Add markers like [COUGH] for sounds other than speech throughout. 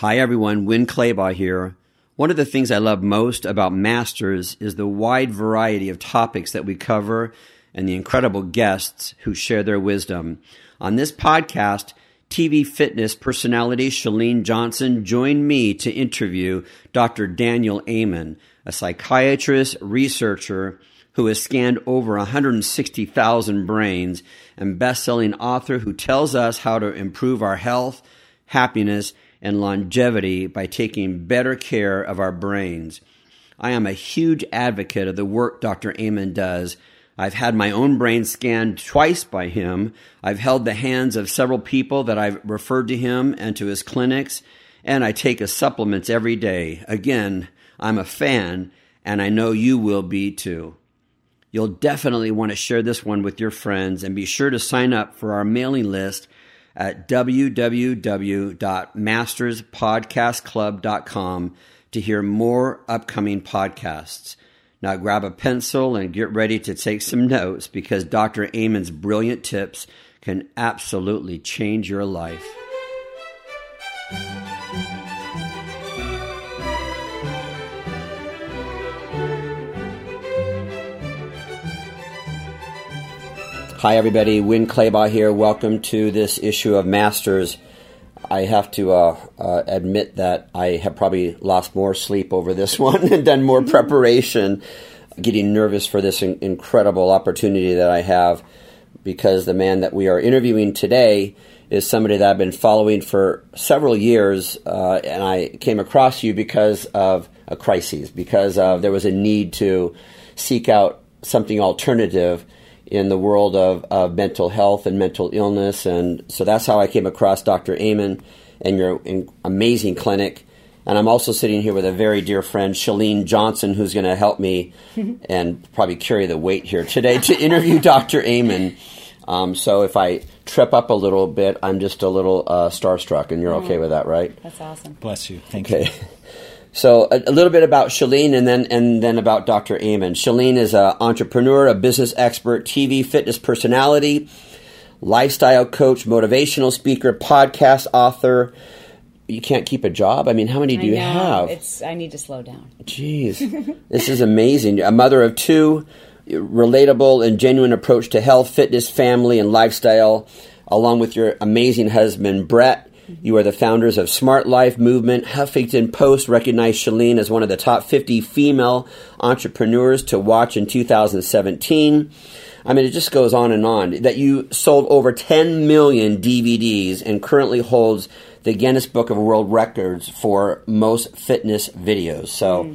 Hi everyone, Winn Claybaugh here. One of the things I love most about Masters is the wide variety of topics that we cover and the incredible guests who share their wisdom. On this podcast, TV fitness personality Chalene Johnson joined me to interview Dr. Daniel Amen, a psychiatrist, researcher who has scanned over 160,000 brains and best-selling author who tells us how to improve our health, happiness, and longevity by taking better care of our brains. I am a huge advocate of the work Dr. Amen does. I've had my own brain scanned twice by him. I've held the hands of several people that I've referred to him and to his clinics, and I take his supplements every day. Again, I'm a fan, and I know you will be too. You'll definitely want to share this one with your friends and be sure to sign up for our mailing list at www.masterspodcastclub.com to hear more upcoming podcasts. Now grab a pencil and get ready to take some notes because Dr. Amen's brilliant tips can absolutely change your life. Hi, everybody. Winn Claybaugh here. Welcome to this issue of Masters. I have to uh, uh, admit that I have probably lost more sleep over this [LAUGHS] one and done more preparation, getting nervous for this in- incredible opportunity that I have because the man that we are interviewing today is somebody that I've been following for several years, uh, and I came across you because of a crisis, because of there was a need to seek out something alternative in the world of, of mental health and mental illness. And so that's how I came across Dr. Amen and your amazing clinic. And I'm also sitting here with a very dear friend, Chalene Johnson, who's going to help me [LAUGHS] and probably carry the weight here today to interview [LAUGHS] Dr. Amen. Um, so if I trip up a little bit, I'm just a little uh, starstruck, and you're okay with that, right? That's awesome. Bless you. Thank Okay. you. [LAUGHS] So a, a little bit about Chalene and then and then about Dr. Amen. Chalene is an entrepreneur, a business expert, TV fitness personality, lifestyle coach, motivational speaker, podcast author. You can't keep a job. I mean, how many do I you know. have? It's I need to slow down. Jeez, [LAUGHS] this is amazing. A mother of two, relatable and genuine approach to health, fitness, family, and lifestyle, along with your amazing husband, Brett. You are the founders of Smart Life Movement. Huffington Post recognized Chalene as one of the top 50 female entrepreneurs to watch in 2017. I mean, it just goes on and on. That you sold over 10 million DVDs and currently holds the Guinness Book of World Records for most fitness videos. So, hmm.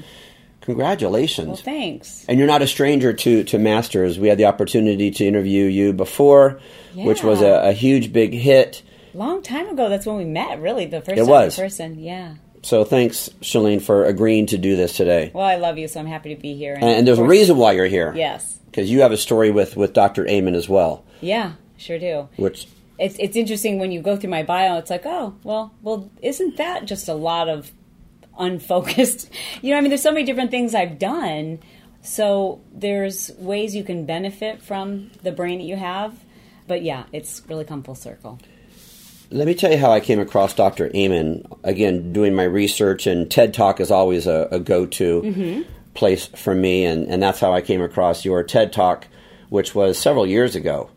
congratulations. Well, thanks. And you're not a stranger to, to Masters. We had the opportunity to interview you before, which was a, a huge, big hit. Long time ago, that's when we met. Really, the first It time was. in person. Yeah. So thanks, Chalene, for agreeing to do this today. Well, I love you, so I'm happy to be here. And, and there's a reason why you're here. Yes. Because you have a story with, with Dr. Amen as well, Yeah. Sure do. which It's it's interesting when you go through my bio. It's like, oh, well, well, isn't that just a lot of unfocused? [LAUGHS] You know, I mean, there's so many different things I've done. So there's ways you can benefit from the brain that you have. But yeah, it's really come full circle. Let me tell you how I came across Dr. Amen. Again, doing my research, and TED Talk is always a, a go to place for me, and, and that's how I came across your TED Talk, which was several years ago.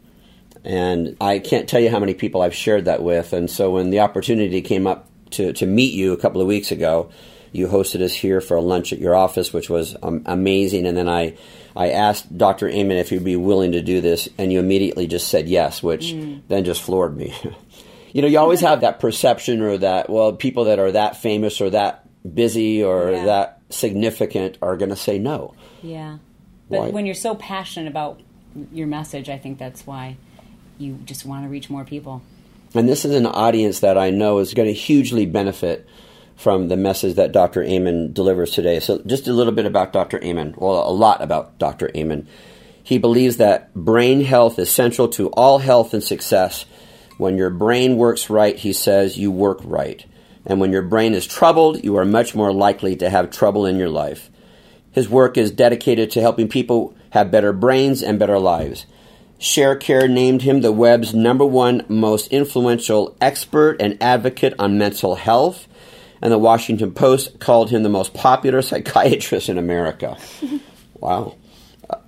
And I can't tell you how many people I've shared that with. And so when the opportunity came up to, to meet you a couple of weeks ago, you hosted us here for a lunch at your office, which was um, amazing. And then I, I asked Dr. Amen if he'd be willing to do this, and you immediately just said yes, which then just floored me. [LAUGHS] you know, you always have that perception or that, well, people that are that famous or that busy or Yeah. that significant are going to say no. Yeah. But Why- when you're so passionate about your message, I think that's why you just want to reach more people. And this is an audience that I know is going to hugely benefit from the message that Dr. Amen delivers today. So, just a little bit about Dr. Amen. Well, a lot about Dr. Amen. He believes that brain health is central to all health and success. When your brain works right, he says, you work right. And when your brain is troubled, you are much more likely to have trouble in your life. His work is dedicated to helping people have better brains and better lives. ShareCare named him the web's number one most influential expert and advocate on mental health. and the Washington Post called him the most popular [LAUGHS] psychiatrist in America. wow.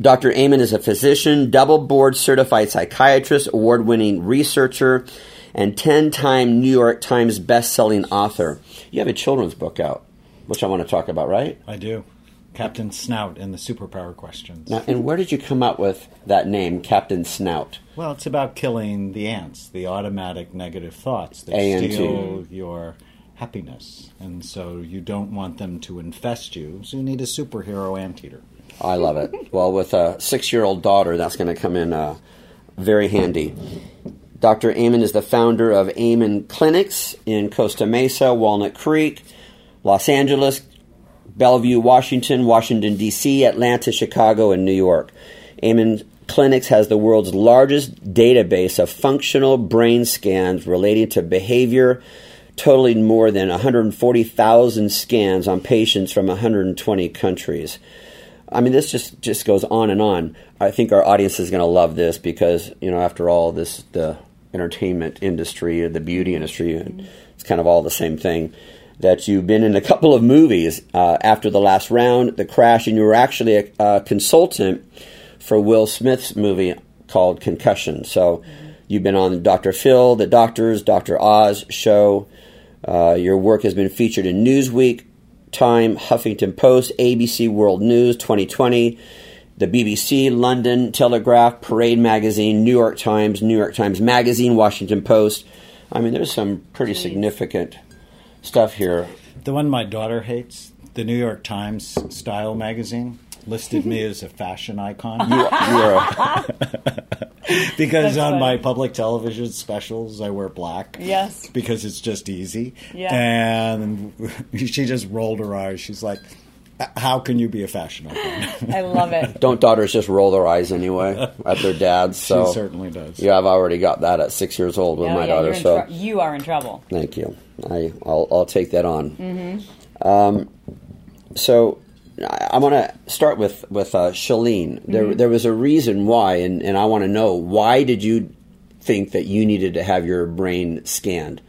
Dr. Amen is a physician, double board certified psychiatrist, award winning researcher, and 10 time New York Times best selling author. You have a children's book out, which I want to talk about, right? I do. Captain Snout and the superpower questions. Now, and where did you come up with that name, Captain Snout? Well, it's about killing the ants, the automatic negative thoughts that steal your happiness. And so you don't want them to infest you, so you need a superhero anteater. I love it. Well, with a six year old daughter, that's going to come in uh, very handy. Dr. Amen is the founder of Amen Clinics in Costa Mesa, Walnut Creek, Los Angeles, Bellevue, Washington, Washington, D.C., Atlanta, Chicago, and New York. Amen Clinics has the world's largest database of functional brain scans relating to behavior, totaling more than 140,000 scans on patients from 120 countries. I mean, this just, just goes on and on. I think our audience is going to love this because, you know, after all, this the entertainment industry, the beauty industry, it's kind of all the same thing. That you've been in a couple of movies uh, after the last round, The Crash, and you were actually a, a consultant for Will Smith's movie called Concussion. So you've been on Dr. Phil, The Doctors, Dr. Oz show. Uh, your work has been featured in Newsweek, Time, Huffington Post, ABC World News 2020, the BBC, London Telegraph, Parade Magazine, New York Times, New York Times Magazine, Washington Post. I mean, there's some pretty significant stuff here. The one my daughter hates, the New York Times style magazine, listed me as a fashion icon. You, you are, [LAUGHS] [LAUGHS] because That's on funny. my public television specials, I wear black. Yes. Because it's just easy. Yeah. And [LAUGHS] she just rolled her eyes. She's like, how can you be a fashion icon? I love it. don't daughters just roll their eyes anyway at their dads? So she certainly does. yeah, I've already got that at six years old with Oh, my yeah, daughter. you're in So trou- you are in trouble. Thank you. I, I'll, I'll take that on. Mm-hmm. Um, so I, I want to start with with uh, Chalene. There Mm-hmm. there was a reason why, and, and I want to know why did you think that you needed to have your brain scanned?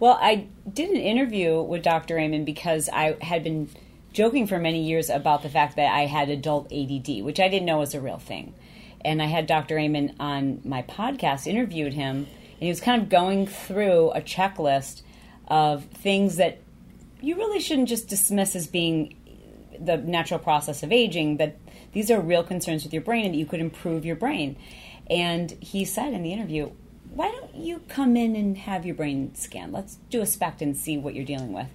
Well, I did an interview with Dr. Amen because I had been joking for many years about the fact that I had adult ADD, which I didn't know was a real thing. And I had Dr. Amen on my podcast, interviewed him, and he was kind of going through a checklist of things that you really shouldn't just dismiss as being the natural process of aging, that these are real concerns with your brain and that you could improve your brain. And he said in the interview, why don't you come in and have your brain scanned? Let's do a SPECT and see what you're dealing with.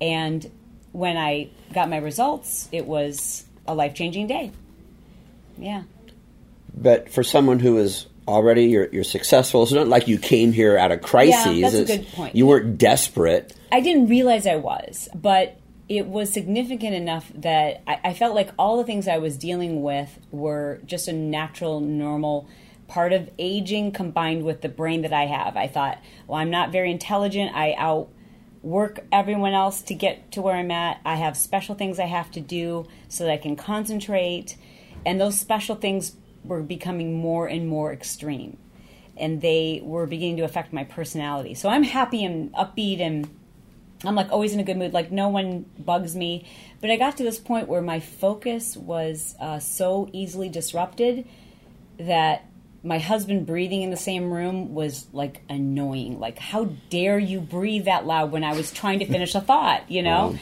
And when I got my results, it was a life changing day. Yeah. But for someone who is already you're, you're successful, it's not like you came here out of crises. that's a It's- good point. You weren't desperate. I didn't realize I was, but it was significant enough that I, I felt like all the things I was dealing with were just a natural, normal part of aging combined with the brain that I have. I thought, well, I'm not very intelligent. I outwork everyone else to get to where I'm at. I have special things I have to do so that I can concentrate. And those special things were becoming more and more extreme. And they were beginning to affect my personality. So I'm happy and upbeat and I'm like always in a good mood. Like no one bugs me. But I got to this point where my focus was uh, so easily disrupted that my husband breathing in the same room was like annoying. Like, how dare you breathe that loud when I was trying to [LAUGHS] finish a thought, you know?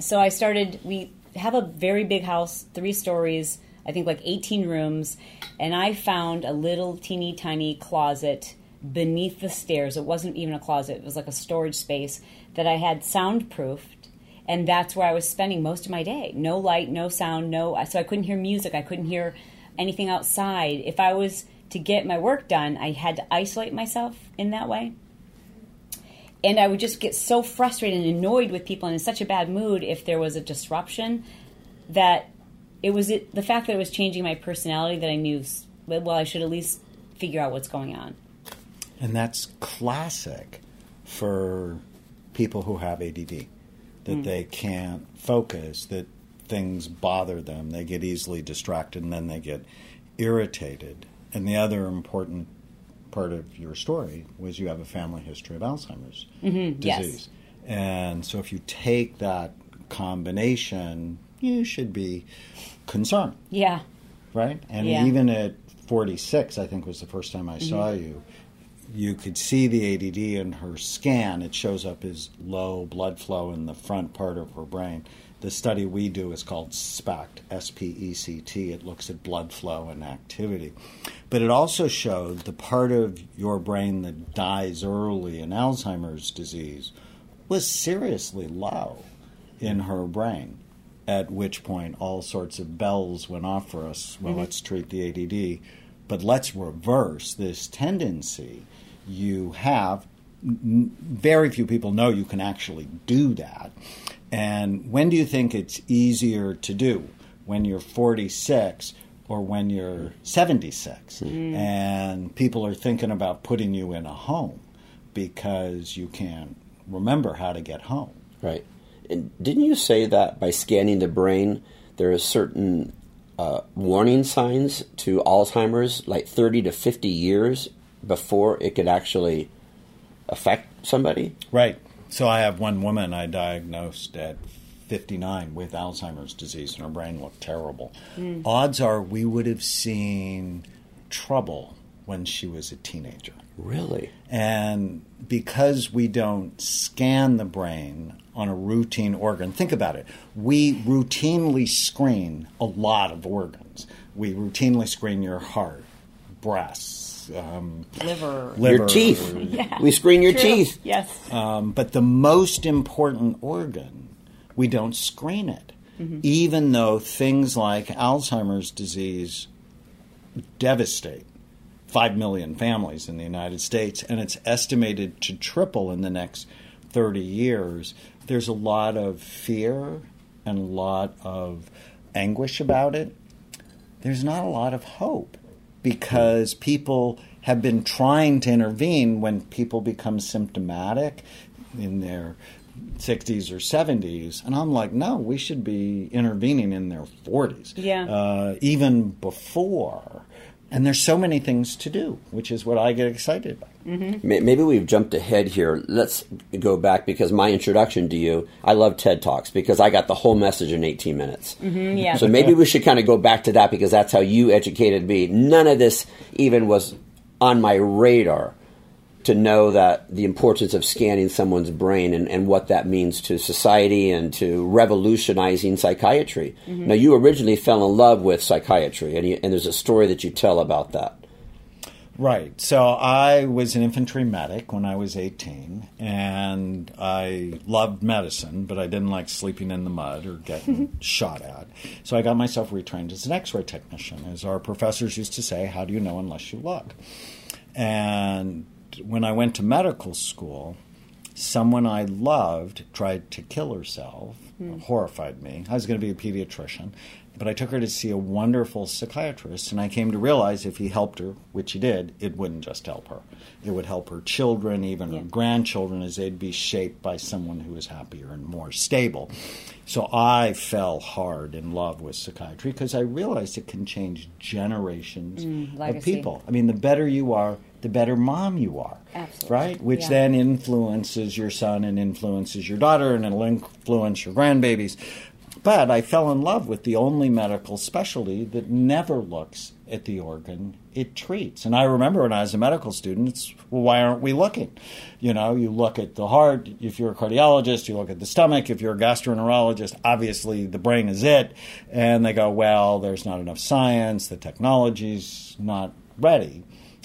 So I started, we have a very big house, three stories, I think like 18 rooms, and I found a little teeny tiny closet beneath the stairs. It wasn't even a closet, it was like a storage space that I had soundproofed. And that's where I was spending most of my day. No light, no sound, no. So I couldn't hear music. I couldn't hear anything outside. If I was to get my work done, I had to isolate myself in that way. And I would just get so frustrated and annoyed with people and in such a bad mood if there was a disruption that it was it, the fact that it was changing my personality that I knew, well, I should at least figure out what's going on. And that's classic for people who have ADD, that hmm. they can't focus, that things bother them, they get easily distracted, and then they get irritated. And the other important part of your story was you have a family history of Alzheimer's mm-hmm. yes. disease. And so if you take that combination, you should be concerned, Yeah. right? And Yeah. even at 46, I think was the first time I mm-hmm. saw you, you could see the ADD in her scan. It shows up as low blood flow in the front part of her brain. The study we do is called SPECT, S P E C T. It looks at blood flow and activity. But it also showed the part of your brain that dies early in Alzheimer's disease was seriously low in her brain. At which point, all sorts of bells went off for us. Well, mm-hmm. let's treat the ADD, but let's reverse this tendency you have. Very few people know you can actually do that. And when do you think it's easier to do? When you're 46 or when you're 76? And people are thinking about putting you in a home because you can't remember how to get home. Right. And didn't you say that by scanning the brain, there are certain uh, warning signs to Alzheimer's, like 30 to 50 years before it could actually affect somebody? Right. So I have one woman I diagnosed at 59 with Alzheimer's disease, and her brain looked terrible. Hmm. Odds are we would have seen trouble when she was a teenager. Really? And because we don't scan the brain on a routine organ, think about it. We routinely screen a lot of organs. We routinely screen your heart, breasts, um, Liver. liver, Your teeth. [LAUGHS] We screen your True. teeth. Yes. um, but the most important organ, we don't screen it. Even though things like Alzheimer's disease devastate 5 million families in the United States, and it's estimated to triple in the next 30 years, there's a lot of fear and a lot of anguish about it. There's not a lot of hope because people have been trying to intervene when people become symptomatic in their 60s or 70s. And I'm like, no, we should be intervening in their 40s. Yeah. Uh, even before. And there's so many things to do, which is what I get excited about. Mm-hmm. May- Maybe we've jumped ahead here. Let's go back because my introduction to you, I love TED Talks because I got the whole message in 18 minutes. Mm-hmm, yeah. So maybe we should kind of go back to that because that's how you educated me. None of this even was on my radar to know that the importance of scanning someone's brain and, and what that means to society and to revolutionizing psychiatry. Mm-hmm. Now, you originally fell in love with psychiatry, and, you, and there's a story that you tell about that. Right. So I was an infantry medic when I was 18, and I loved medicine, but I didn't like sleeping in the mud or getting [LAUGHS] shot at. So I got myself retrained as an x ray technician. As our professors used to say, how do you know unless you look? And when I went to medical school, someone I loved tried to kill herself. Hmm. Horrified me. I was going to be a pediatrician, but I took her to see a wonderful psychiatrist, and I came to realize if he helped her, which he did, it wouldn't just help her. It would help her children, even her grandchildren, as they'd be shaped by someone who was happier and more stable. So I fell hard in love with psychiatry because I realized it can change generations mm, of people. I mean, the better you are, the better mom you are. Absolutely. Right? Which Yeah. then influences your son and influences your daughter and it'll influence your grandbabies. But I fell in love with the only medical specialty that never looks at the organ it treats. And I remember when I was a medical student, it's, well, why aren't we looking? You know, you look at the heart, if you're a cardiologist, you look at the stomach, if you're a gastroenterologist, obviously the brain is it. And they go, well, there's not enough science, the technology's not ready.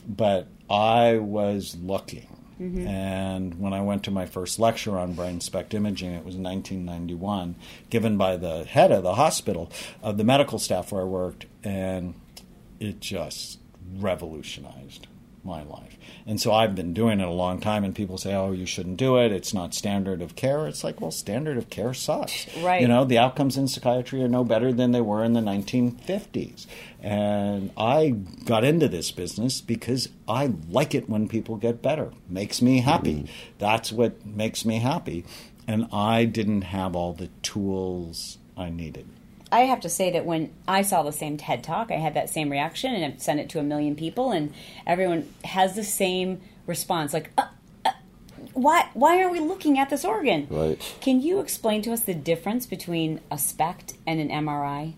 But I was looking. And when I went to my first lecture on brain spect imaging, it was 1991, given by the head of the hospital, of the medical staff where I worked, and it just revolutionized my life. And so I've been doing it a long time, and people say, oh, you shouldn't do it. It's not standard of care. It's like, well, standard of care sucks. Right. You know, the outcomes in psychiatry are no better than they were in the 1950s. And I got into this business because I like it when people get better. Makes me happy. That's what makes me happy. And I didn't have all the tools I needed. I have to say that when I saw the same TED talk, I had that same reaction, and I've sent it to a million people, and everyone has the same response, like, uh, uh, why why aren't we looking at this organ? Right. Can you explain to us the difference between a SPECT and an MRI?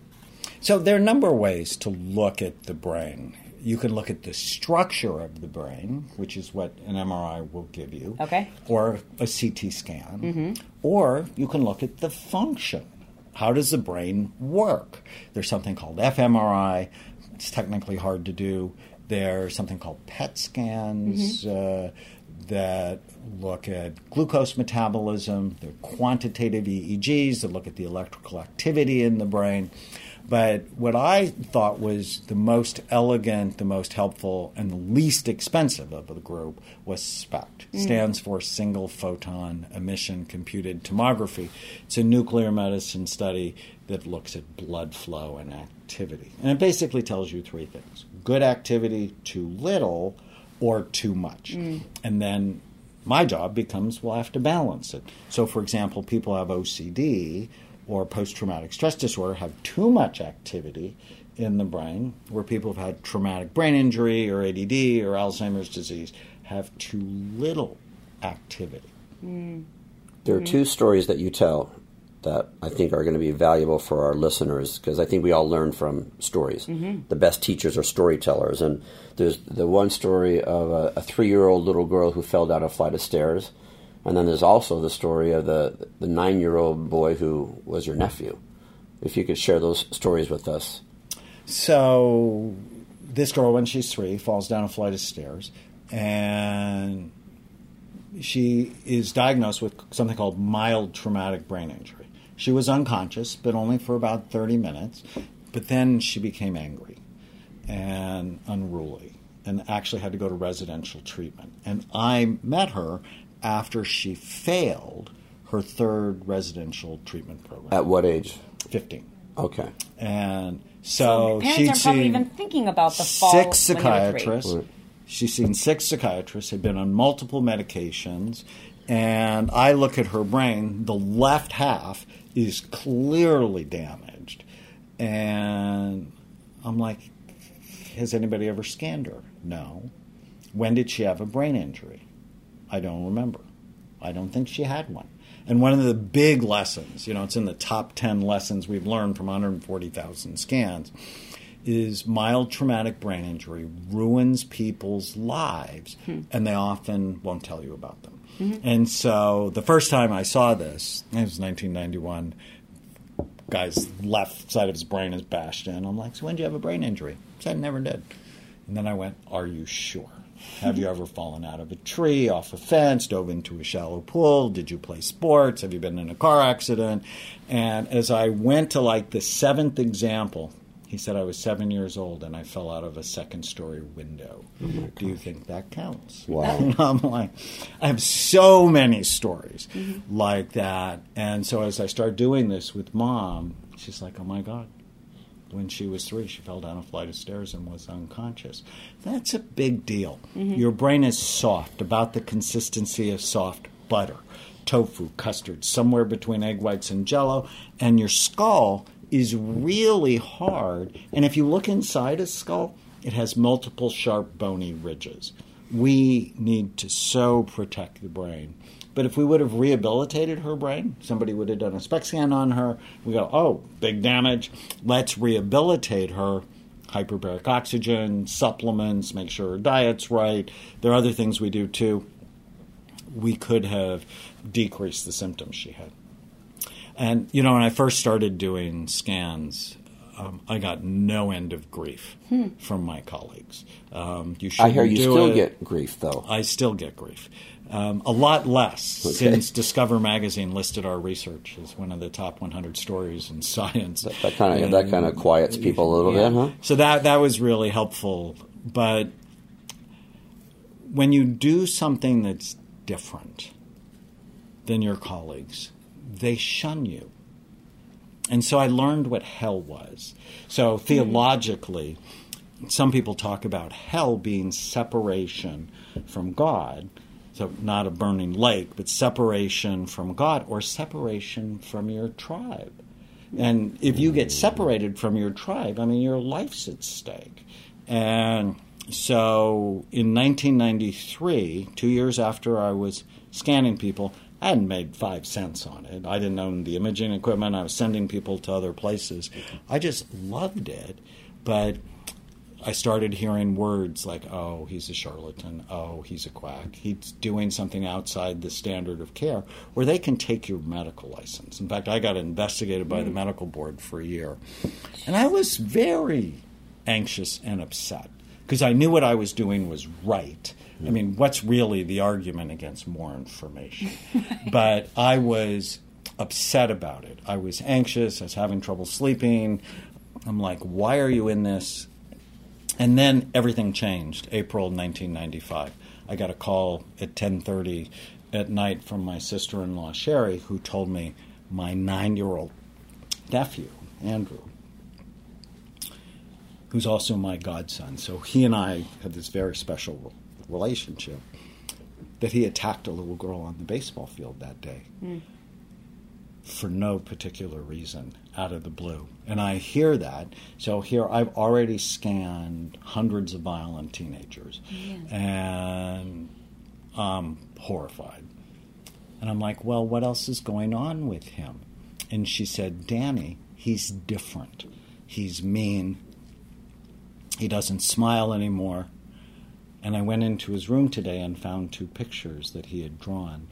So there are a number of ways to look at the brain. You can look at the structure of the brain, which is what an MRI will give you, Okay. or a CT scan, or you can look at the function. How does the brain work? There's something called fMRI. It's technically hard to do. There's something called PET scans uh, that look at glucose metabolism. They're quantitative EEGs that look at the electrical activity in the brain. But what I thought was the most elegant, the most helpful, and the least expensive of the group was SPECT. Mm. Stands for Single Photon Emission Computed Tomography. It's a nuclear medicine study that looks at blood flow and activity. And it basically tells you three things good activity, too little, or too much. Mm. And then my job becomes well, have to balance it. So, for example, people have OCD or post traumatic stress disorder have too much activity in the brain, where people have had traumatic brain injury or ADD or Alzheimer's disease have too little activity. Mm. There are two stories that you tell that I think are going to be valuable for our listeners because I think we all learn from stories. Mm-hmm. The best teachers are storytellers. And there's the one story of a, a three year old little girl who fell down a flight of stairs. And then there's also the story of the, the nine year old boy who was your nephew. If you could share those stories with us. So, this girl, when she's three, falls down a flight of stairs, and she is diagnosed with something called mild traumatic brain injury. She was unconscious, but only for about 30 minutes. But then she became angry and unruly and actually had to go to residential treatment. And I met her after she failed her third residential treatment program. At what age? 15. Okay. And so Parents she'd aren't probably even thinking about the fall six when they were three. psychiatrists. Right. She's seen six psychiatrists, had been on multiple medications, and I look at her brain. The left half is clearly damaged, and I'm like, has anybody ever scanned her? No. When did she have a brain injury? I don't remember. I don't think she had one. And one of the big lessons, you know, it's in the top 10 lessons we've learned from 140,000 scans, is mild traumatic brain injury ruins people's lives, hmm. and they often won't tell you about them. Mm-hmm. And so the first time I saw this, it was 1991, guy's left side of his brain is bashed in. I'm like, so when did you have a brain injury? He said, never did. And then I went, are you sure? Have you ever fallen out of a tree, off a fence, dove into a shallow pool? Did you play sports? Have you been in a car accident? And as I went to like the seventh example, he said I was seven years old and I fell out of a second story window. Do you think that counts? Wow. [LAUGHS] And I'm like, I have so many stories mm-hmm. like that. And so as I start doing this with mom, she's like, oh my God. When she was three, she fell down a flight of stairs and was unconscious. That's a big deal. Mm-hmm. Your brain is soft, about the consistency of soft butter, tofu, custard, somewhere between egg whites and jello. And your skull is really hard. And if you look inside a skull, it has multiple sharp bony ridges. We need to so protect the brain. But if we would have rehabilitated her brain, somebody would have done a SPECT scan on her. We go, oh, big damage. Let's rehabilitate her. Hyperbaric oxygen, supplements, make sure her diet's right. There are other things we do too. We could have decreased the symptoms she had. And, you know, when I first started doing scans, um, I got no end of grief from my colleagues. Um, you I hear you do still it. get grief, though. I still get grief. Um, a lot less Okay. since Discover magazine listed our research as one of the top 100 stories in [LAUGHS] science. That- that kinda- that kinda quiets people a little bit, huh? So that that was really helpful. But when you do something that's different than your colleagues, they shun you. And so I learned what hell was. So theologically, some people talk about hell being separation from God. So not a burning lake, but separation from God or separation from your tribe. And if you get separated from your tribe, I mean, your life's at stake. And so in 1993, two years after I was scanning people, I hadn't made five cents on it. I didn't own the imaging equipment. I was sending people to other places. I just loved it, but I started hearing words like, oh, he's a charlatan. Oh, he's a quack. He's doing something outside the standard of care where they can take your medical license. In fact, I got investigated by the hmm. medical board for a year. And I was very anxious and upset because I knew what I was doing was right. I mean, what's really the argument against more information? [LAUGHS] but I was upset about it. I was anxious. I was having trouble sleeping. I'm like, why are you in this? And then everything changed. April 1995. I got a call at 10:30 at night from my sister-in-law Sherry, who told me my nine-year-old nephew Andrew who's also my godson. So he and I had this very special relationship. That he attacked a little girl on the baseball field that day mm. for no particular reason, out of the blue. And I hear that. So here I've already scanned hundreds of violent teenagers, yeah. and I'm horrified. And I'm like, well, what else is going on with him? And she said, Danny, he's different. He's mean. He doesn't smile anymore. And I went into his room today and found two pictures that he had drawn.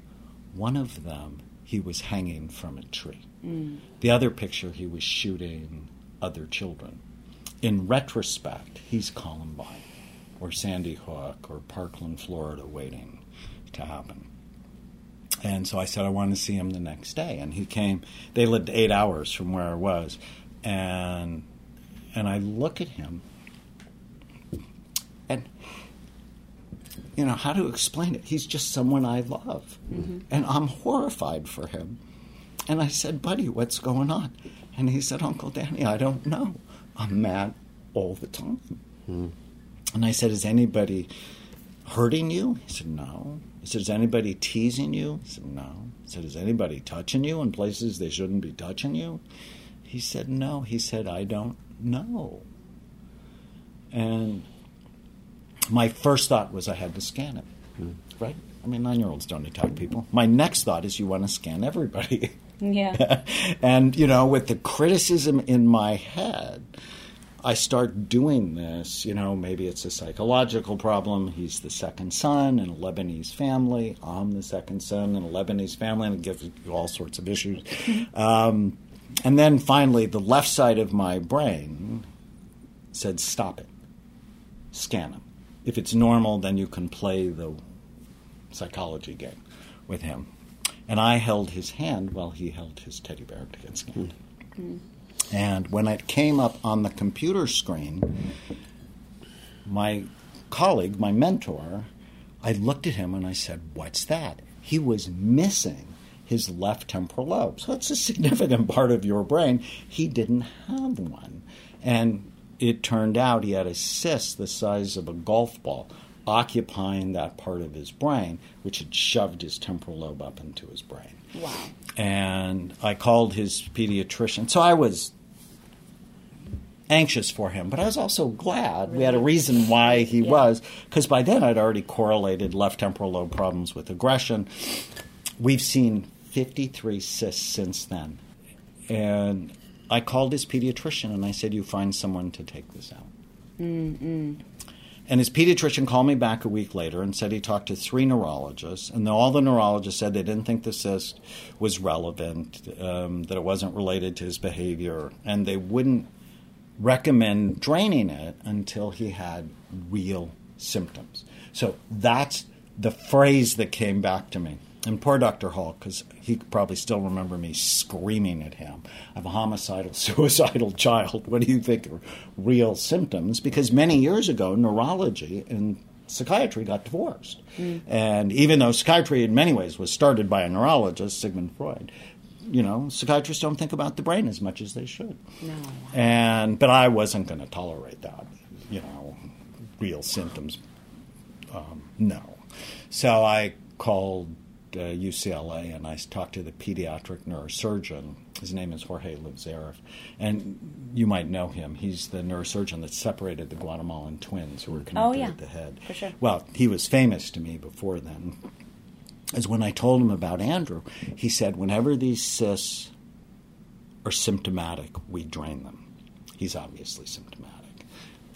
One of them, he was hanging from a tree. Mm. The other picture, he was shooting other children. In retrospect, he's Columbine or Sandy Hook or Parkland, Florida, waiting to happen. And so I said I want to see him the next day, and he came. They lived eight hours from where I was, and and I look at him, and you know how to explain it. He's just someone I love, mm-hmm. and I'm horrified for him. And I said, "Buddy, what's going on?" And he said, "Uncle Danny, I don't know. I'm mad all the time." Mm. And I said, "Is anybody hurting you?" He said, "No." He said, "Is anybody teasing you?" He said, "No." He said, "Is anybody touching you in places they shouldn't be touching you?" He said, "No." He said, "I don't know." And my first thought was I had to scan it, mm. right? I mean, nine year olds don't attack people. My next thought is you want to scan everybody. [LAUGHS] Yeah. [LAUGHS] and, you know, with the criticism in my head, I start doing this. You know, maybe it's a psychological problem. He's the second son in a Lebanese family. I'm the second son in a Lebanese family, and it gives you all sorts of issues. [LAUGHS] um, and then finally, the left side of my brain said, Stop it. Scan him if it's normal, then you can play the psychology game with him. And I held his hand while he held his teddy bear to get scanned. Mm. And when it came up on the computer screen, my colleague, my mentor, I looked at him and I said, What's that? He was missing his left temporal lobe. So it's a significant [LAUGHS] part of your brain. He didn't have one. And it turned out he had a cyst the size of a golf ball occupying that part of his brain, which had shoved his temporal lobe up into his brain. Wow. And I called his pediatrician. So I was anxious for him, but I was also glad really? we had a reason why he yeah. was, because by then I'd already correlated left temporal lobe problems with aggression. We've seen 53 cysts since then. And I called his pediatrician and I said, "You find someone to take this out." Mm-mm. And his pediatrician called me back a week later and said he talked to three neurologists, and all the neurologists said they didn't think the cyst was relevant, um, that it wasn't related to his behavior, and they wouldn't recommend draining it until he had real symptoms. So that's the phrase that came back to me. And poor Dr. Hall, because he could probably still remember me screaming at him. I have a homicidal, [LAUGHS] suicidal child. What do you think are real symptoms? Because many years ago, neurology and psychiatry got divorced. Mm. And even though psychiatry, in many ways, was started by a neurologist, Sigmund Freud, you know, psychiatrists don't think about the brain as much as they should. No. And but I wasn't going to tolerate that. You know, real symptoms. Um, no. So I called UCLA, uh, and I talked to the pediatric neurosurgeon. His name is Jorge Lazareff, and you might know him. He's the neurosurgeon that separated the Guatemalan twins who were oh, connected Oh, yeah. at the head. For sure. Well, he was famous to me before then. Is when I told him about Andrew, he said, whenever these cysts are symptomatic, we drain them. He's obviously symptomatic.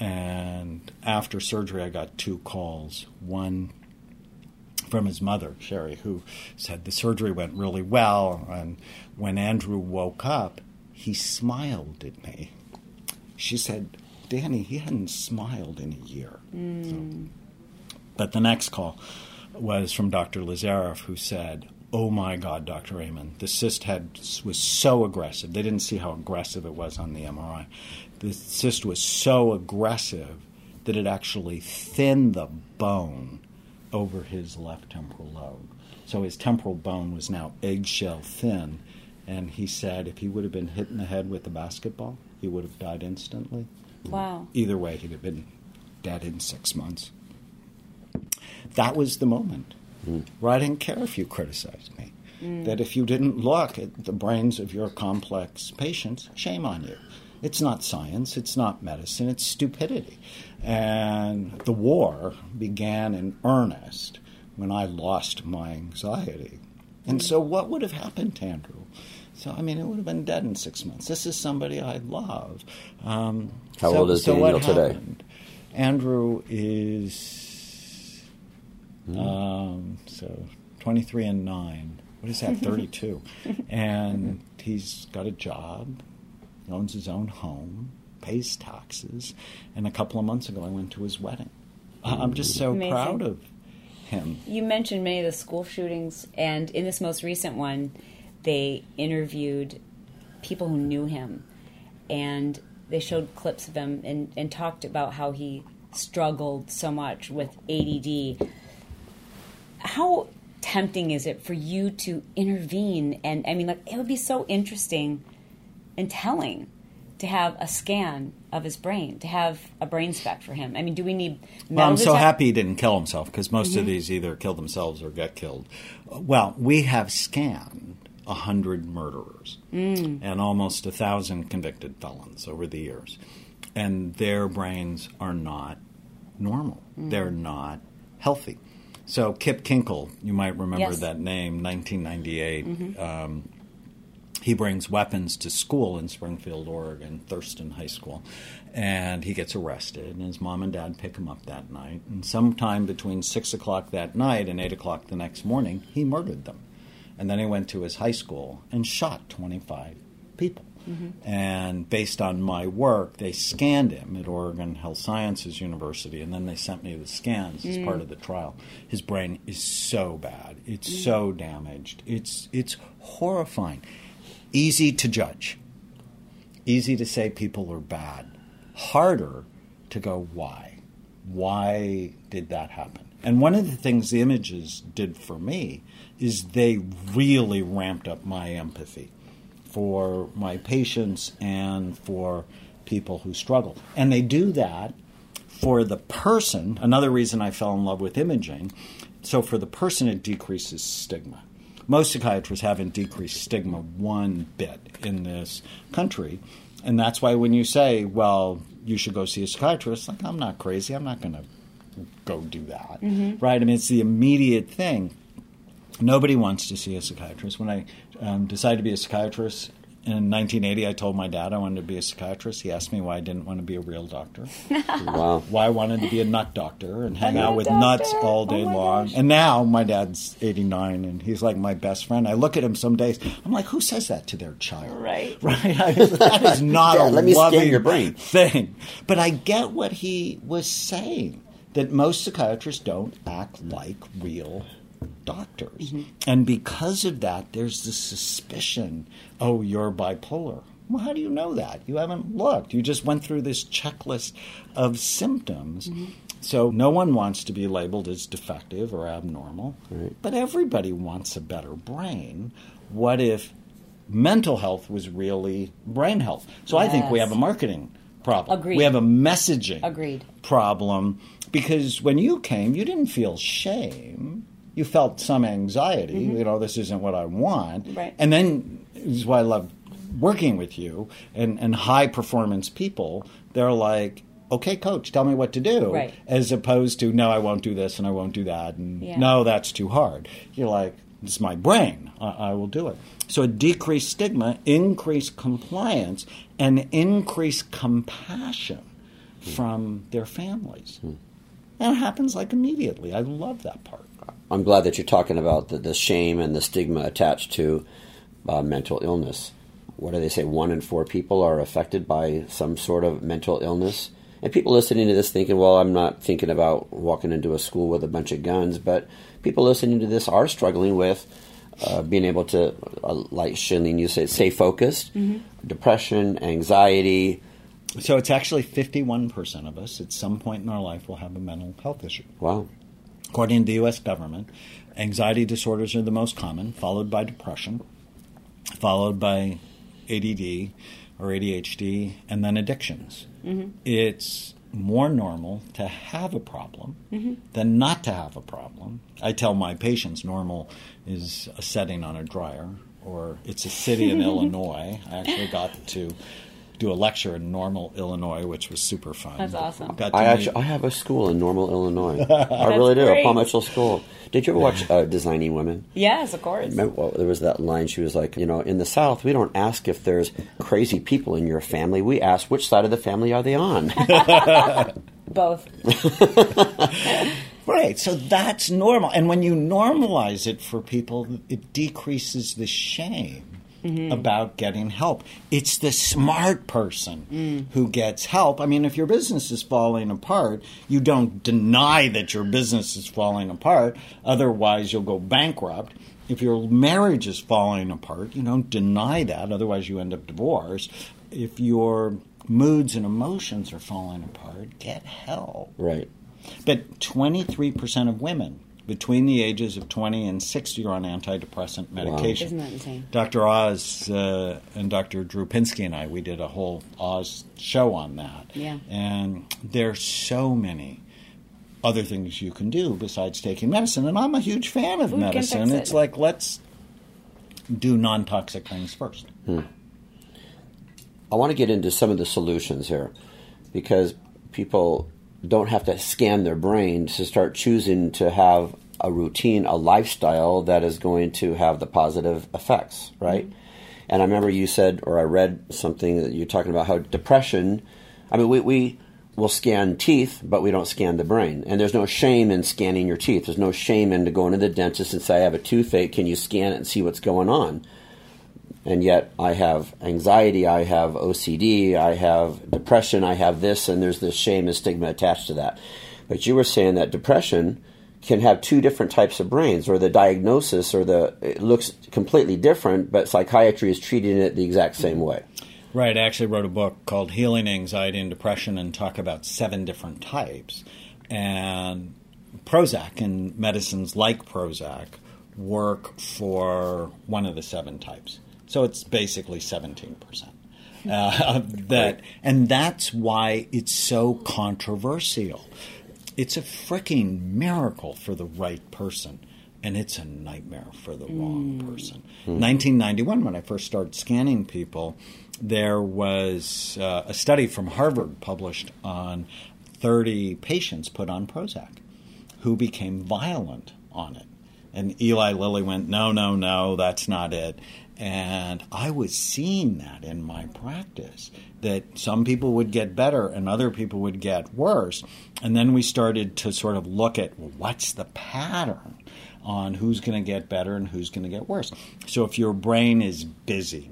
And after surgery, I got two calls. One from his mother, Sherry, who said the surgery went really well. And when Andrew woke up, he smiled at me. She said, Danny, he hadn't smiled in a year. So- but the next call was from Dr. Lazareff, who said, "Oh my God, Dr. Amen, the cyst had was so aggressive. They didn't see how aggressive it was on the MRI. The cyst was so aggressive that it actually thinned the bone over his left temporal lobe. So his temporal bone was now eggshell thin." And he said if he would have been hit in the head with a basketball, he would have died instantly. Wow. Either way, he'd have been dead in six months. That was the moment. Hmm. Where I didn't care if you criticized me. Hmm. That if you didn't look at the brains of your complex patients, shame on you. It's not science, it's not medicine, it's stupidity. And the war began in earnest when I lost my anxiety. And so, what would have happened to Andrew? So, I mean, it would have been dead in six months. This is somebody I love. Um, How so- old is so Daniel today? happened? Andrew is um, so twenty three and nine. What is that? [LAUGHS] Thirty two, and he's got a job, he owns his own home, pays taxes, and a couple of months ago I went to his wedding. I'm just so Amazing. proud of him. You mentioned many of the school shootings, and in this most recent one, they interviewed people who knew him, and they showed clips of him and, and talked about how he struggled so much with ADD. How tempting is it for you to intervene? And I mean, like, it would be so interesting and telling to have a scan of his brain, to have a brain SPECT for him. I mean, do we need? Well, I'm so detect- happy he didn't kill himself because most Mm-hmm. of these either kill themselves or get killed. Well, we have scanned a hundred murderers Mm. and almost a thousand convicted felons over the years, and their brains are not normal. Mm. They're not healthy. So Kip Kinkel, you might remember Yes. Mm-hmm. that name, 1998. Um, he brings weapons to school in Springfield, Oregon, Thurston High School, and he gets arrested. And his mom and dad pick him up that night. And sometime between six o'clock that night and eight o'clock the next morning, he murdered them. And then he went to his high school and shot 25 people. Mm-hmm. And based on my work, they scanned him at Oregon Health Sciences University, and then they sent me the scans as part mm. of the trial. His brain is so bad; it's mm. so damaged. It's it's horrifying. Easy to judge. Easy to say people are bad. Harder to go why. Why did that happen? And one of the things the images did for me is they really ramped up my empathy for my patients and for people who struggle. And they do that for the person. Another reason I fell in love with imaging. So for the person, it decreases stigma. Most psychiatrists haven't decreased stigma one bit in this country. And that's why when you say, well, you should go see a psychiatrist, like, I'm not crazy. I'm not going to go do that. Right? I mean, it's the immediate thing. Nobody wants to see a psychiatrist. When I um, decided to be a psychiatrist in 1980, I told my dad I wanted to be a psychiatrist. He asked me why I didn't want to be a real doctor, [LAUGHS] Wow. why I wanted to be a nut doctor and hang A out with doctor. nuts oh all day Oh long. gosh. And now my dad's 89 and he's like my best friend. I look at him some days. I'm like, who says that to their child? Right. [LAUGHS] Right. I, that is [LAUGHS] not Dad, a let me scan loving your brain. thing. But I get what he was saying that most psychiatrists don't act like real doctors. Mm-hmm. And because of that, there's this suspicion oh, you're bipolar. Well, how do you know that? You haven't looked. You just went through this checklist of symptoms. Mm-hmm. So no one wants to be labeled as defective or abnormal, but everybody wants a better brain. What if mental health was really brain health? So I think we have a marketing problem. Agreed. We have a messaging Agreed. problem because when you came, you didn't feel shame. You felt some anxiety. You know, this isn't what I want. Mm-hmm. Right. And then this is why I love working with you and, and high performance people. They're like, okay, coach, tell me what to do. Right. As opposed to, no, I won't do this and I won't do that. And Yeah. no, that's too hard. You're like, it's my brain. I, I will do it. So a decreased stigma, increased compliance, and increased compassion from their families. And it happens like immediately. I love that part. I'm glad that you're talking about the, the shame and the stigma attached to uh, mental illness. What do they say? One in four people are affected by some sort of mental illness. And people listening to this thinking, well, I'm not thinking about walking into a school with a bunch of guns, but people listening to this are struggling with uh, being able to, uh, like Chalene, you say, stay focused, depression, anxiety. So it's actually 51% of us at some point in our life will have a mental health issue. Wow. According to the U.S. government, anxiety disorders are the most common, followed by depression, followed by ADD or ADHD, and then addictions. Mm-hmm. It's more normal to have a problem mm-hmm. than not to have a problem. I tell my patients normal is a setting on a dryer, or it's a city in [LAUGHS] Illinois. I actually got to do a lecture in Normal, Illinois, which was super fun. That's awesome. Got to I meet- actually I have a school in Normal, Illinois. [LAUGHS] I really do, great. a Paul Mitchell school. Did you ever watch uh, Designing Women? Yes, of course. Remember, well, there was that line. She was like, you know, in the South, we don't ask if there's crazy people in your family. We ask which side of the family are they on. [LAUGHS] Both. [LAUGHS] Right. So that's normal. And when you normalize it for people, it decreases the shame Mm-hmm. about getting help. It's the smart person mm. who gets help. I mean, if your business is falling apart, you don't deny that your business is falling apart. Otherwise, you'll go bankrupt. If your marriage is falling apart, you don't deny that. Otherwise, you end up divorced. If your moods and emotions are falling apart, get help. right. But 23% of women between the ages of 20 and 60 are on antidepressant medication. Isn't that insane? Dr. Oz uh, and Dr. Drew Pinsky and I, we did a whole Oz show on that. Yeah. And there's so many other things you can do besides taking medicine. And I'm a huge fan of Food can medicine. fix it. It's like, let's do non toxic things first. Hmm. I want to get into some of the solutions here because people don't have to scan their brain to start choosing to have a routine, a lifestyle that is going to have the positive effects, right? Mm-hmm. And I remember you said, or I read something that you're talking about how depression, I mean, we, we will scan teeth, but we don't scan the brain. And there's no shame in scanning your teeth. There's no shame in going to the dentist and say, I have a toothache, can you scan it and see what's going on? And yet I have anxiety, I have OCD, I have depression, I have this, and there's this shame and stigma attached to that. But you were saying that depression can have two different types of brains, or the diagnosis, or the it looks completely different, but psychiatry is treating it the exact same way. Right. I actually wrote a book called Healing Anxiety and Depression and talk about seven different types. And Prozac and medicines like Prozac work for one of the seven types. So it's basically 17%. Uh, that and that's why it's so controversial. It's a freaking miracle for the right person, and it's a nightmare for the wrong person. 1991, when I first started scanning people, there was uh, a study from Harvard published on 30 patients put on Prozac who became violent on it. And Eli Lilly went, no, no, no, that's not it. And I was seeing that in my practice that some people would get better and other people would get worse. And then we started to sort of look at well, what's the pattern on who's going to get better and who's going to get worse. So if your brain is busy,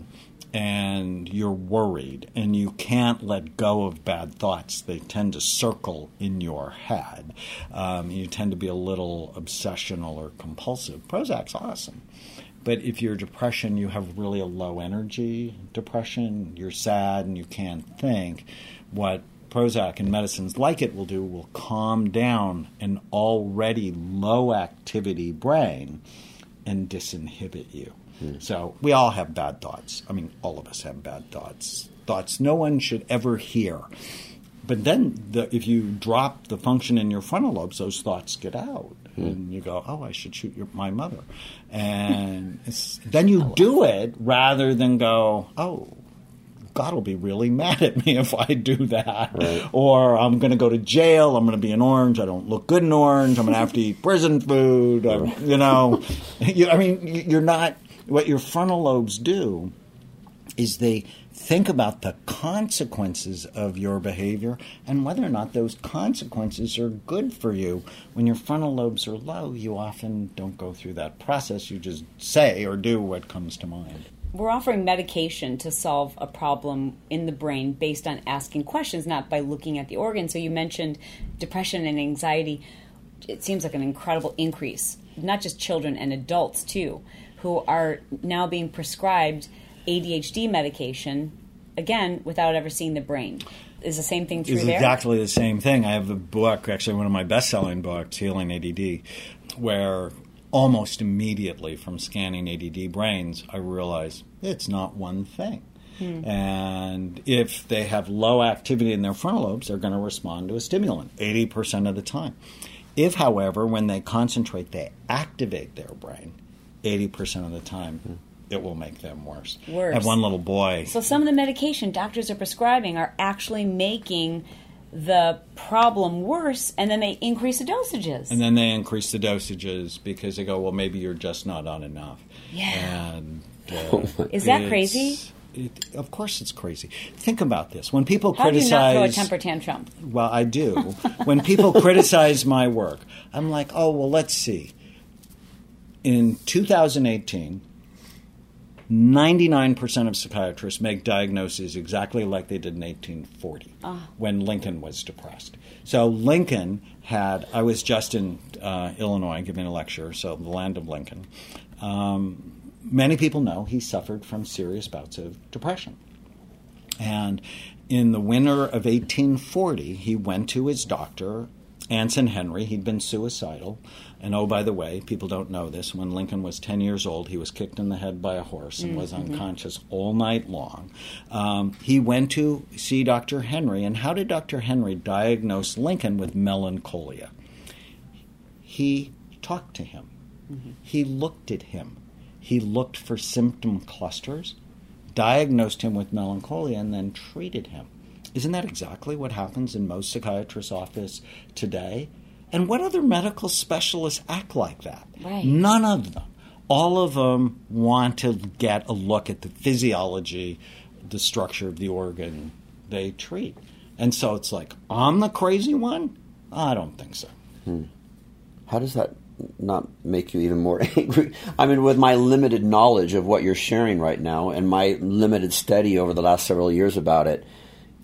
and you're worried and you can't let go of bad thoughts. They tend to circle in your head. Um, you tend to be a little obsessional or compulsive. Prozac's awesome. But if you're depression, you have really a low energy depression, you're sad and you can't think, what Prozac and medicines like it will do will calm down an already low activity brain and disinhibit you. Hmm. So we all have bad thoughts. I mean, all of us have bad thoughts. Thoughts no one should ever hear. But then, the, if you drop the function in your frontal lobes, those thoughts get out, and you go, "Oh, I should shoot your, my mother," and [LAUGHS] it's, then you do it rather than go, "Oh." God will be really [LAUGHS] mad at me if I do that. Right. Or I'm going to go to jail. I'm going to be in orange. I don't look good in orange. I'm going to have to eat prison food. I'm, you know, [LAUGHS] you, I mean, you're not. What your frontal lobes do is they think about the consequences of your behavior and whether or not those consequences are good for you. When your frontal lobes are low, you often don't go through that process. You just say or do what comes to mind. We're offering medication to solve a problem in the brain based on asking questions, not by looking at the organ. So you mentioned depression and anxiety. It seems like an incredible increase, not just children and adults too, who are now being prescribed ADHD medication, again, without ever seeing the brain. Is the same thing true It's there? exactly the same thing. I have a book, actually one of my best-selling books, Healing ADD, where almost immediately from scanning ADD brains, I realized it's not one thing. Hmm. And if they have low activity in their frontal lobes, they're going to respond to a stimulant 80% of the time. If, however, when they concentrate, they activate their brain 80% of the time, hmm. It will make them worse. Worse. I have one little boy. So some of the medication doctors are prescribing are actually making the problem worse, and then they increase the dosages. And then they increase the dosages because they go, well, maybe you're just not on enough. Yeah. And [LAUGHS] uh, Is that crazy? It, of course, it's crazy. Think about this. When people How do you not throw a criticize, temper tantrum? well, I do. when people [LAUGHS] criticize my work, I'm like, oh, well, let's see. In 2018, 99% of psychiatrists make diagnoses exactly like they did in 1840 when Lincoln was depressed. So Lincoln had, I was just in uh, Illinois giving a lecture, so the land of Lincoln. Um, many people know he suffered from serious bouts of depression. And in the winter of 1840, he went to his doctor, Anson Henry. He'd been suicidal. And oh, by the way, people don't know this. When Lincoln was 10 years old, he was kicked in the head by a horse and was unconscious all night long. Um, he went to see Dr. Henry. And how did Dr. Henry diagnose Lincoln with melancholia? He talked to him, he looked at him, he looked for symptom clusters diagnosed him with melancholia and then treated him. Isn't that exactly what happens in most psychiatrists' office today? And what other medical specialists act like that? Right. None of them. All of them want to get a look at the physiology, the structure of the organ they treat. And so it's like, I'm the crazy one? I don't think so. Hmm. How does that not make you even more [LAUGHS] angry? I mean, with my limited knowledge of what you're sharing right now and my limited study over the last several years about it,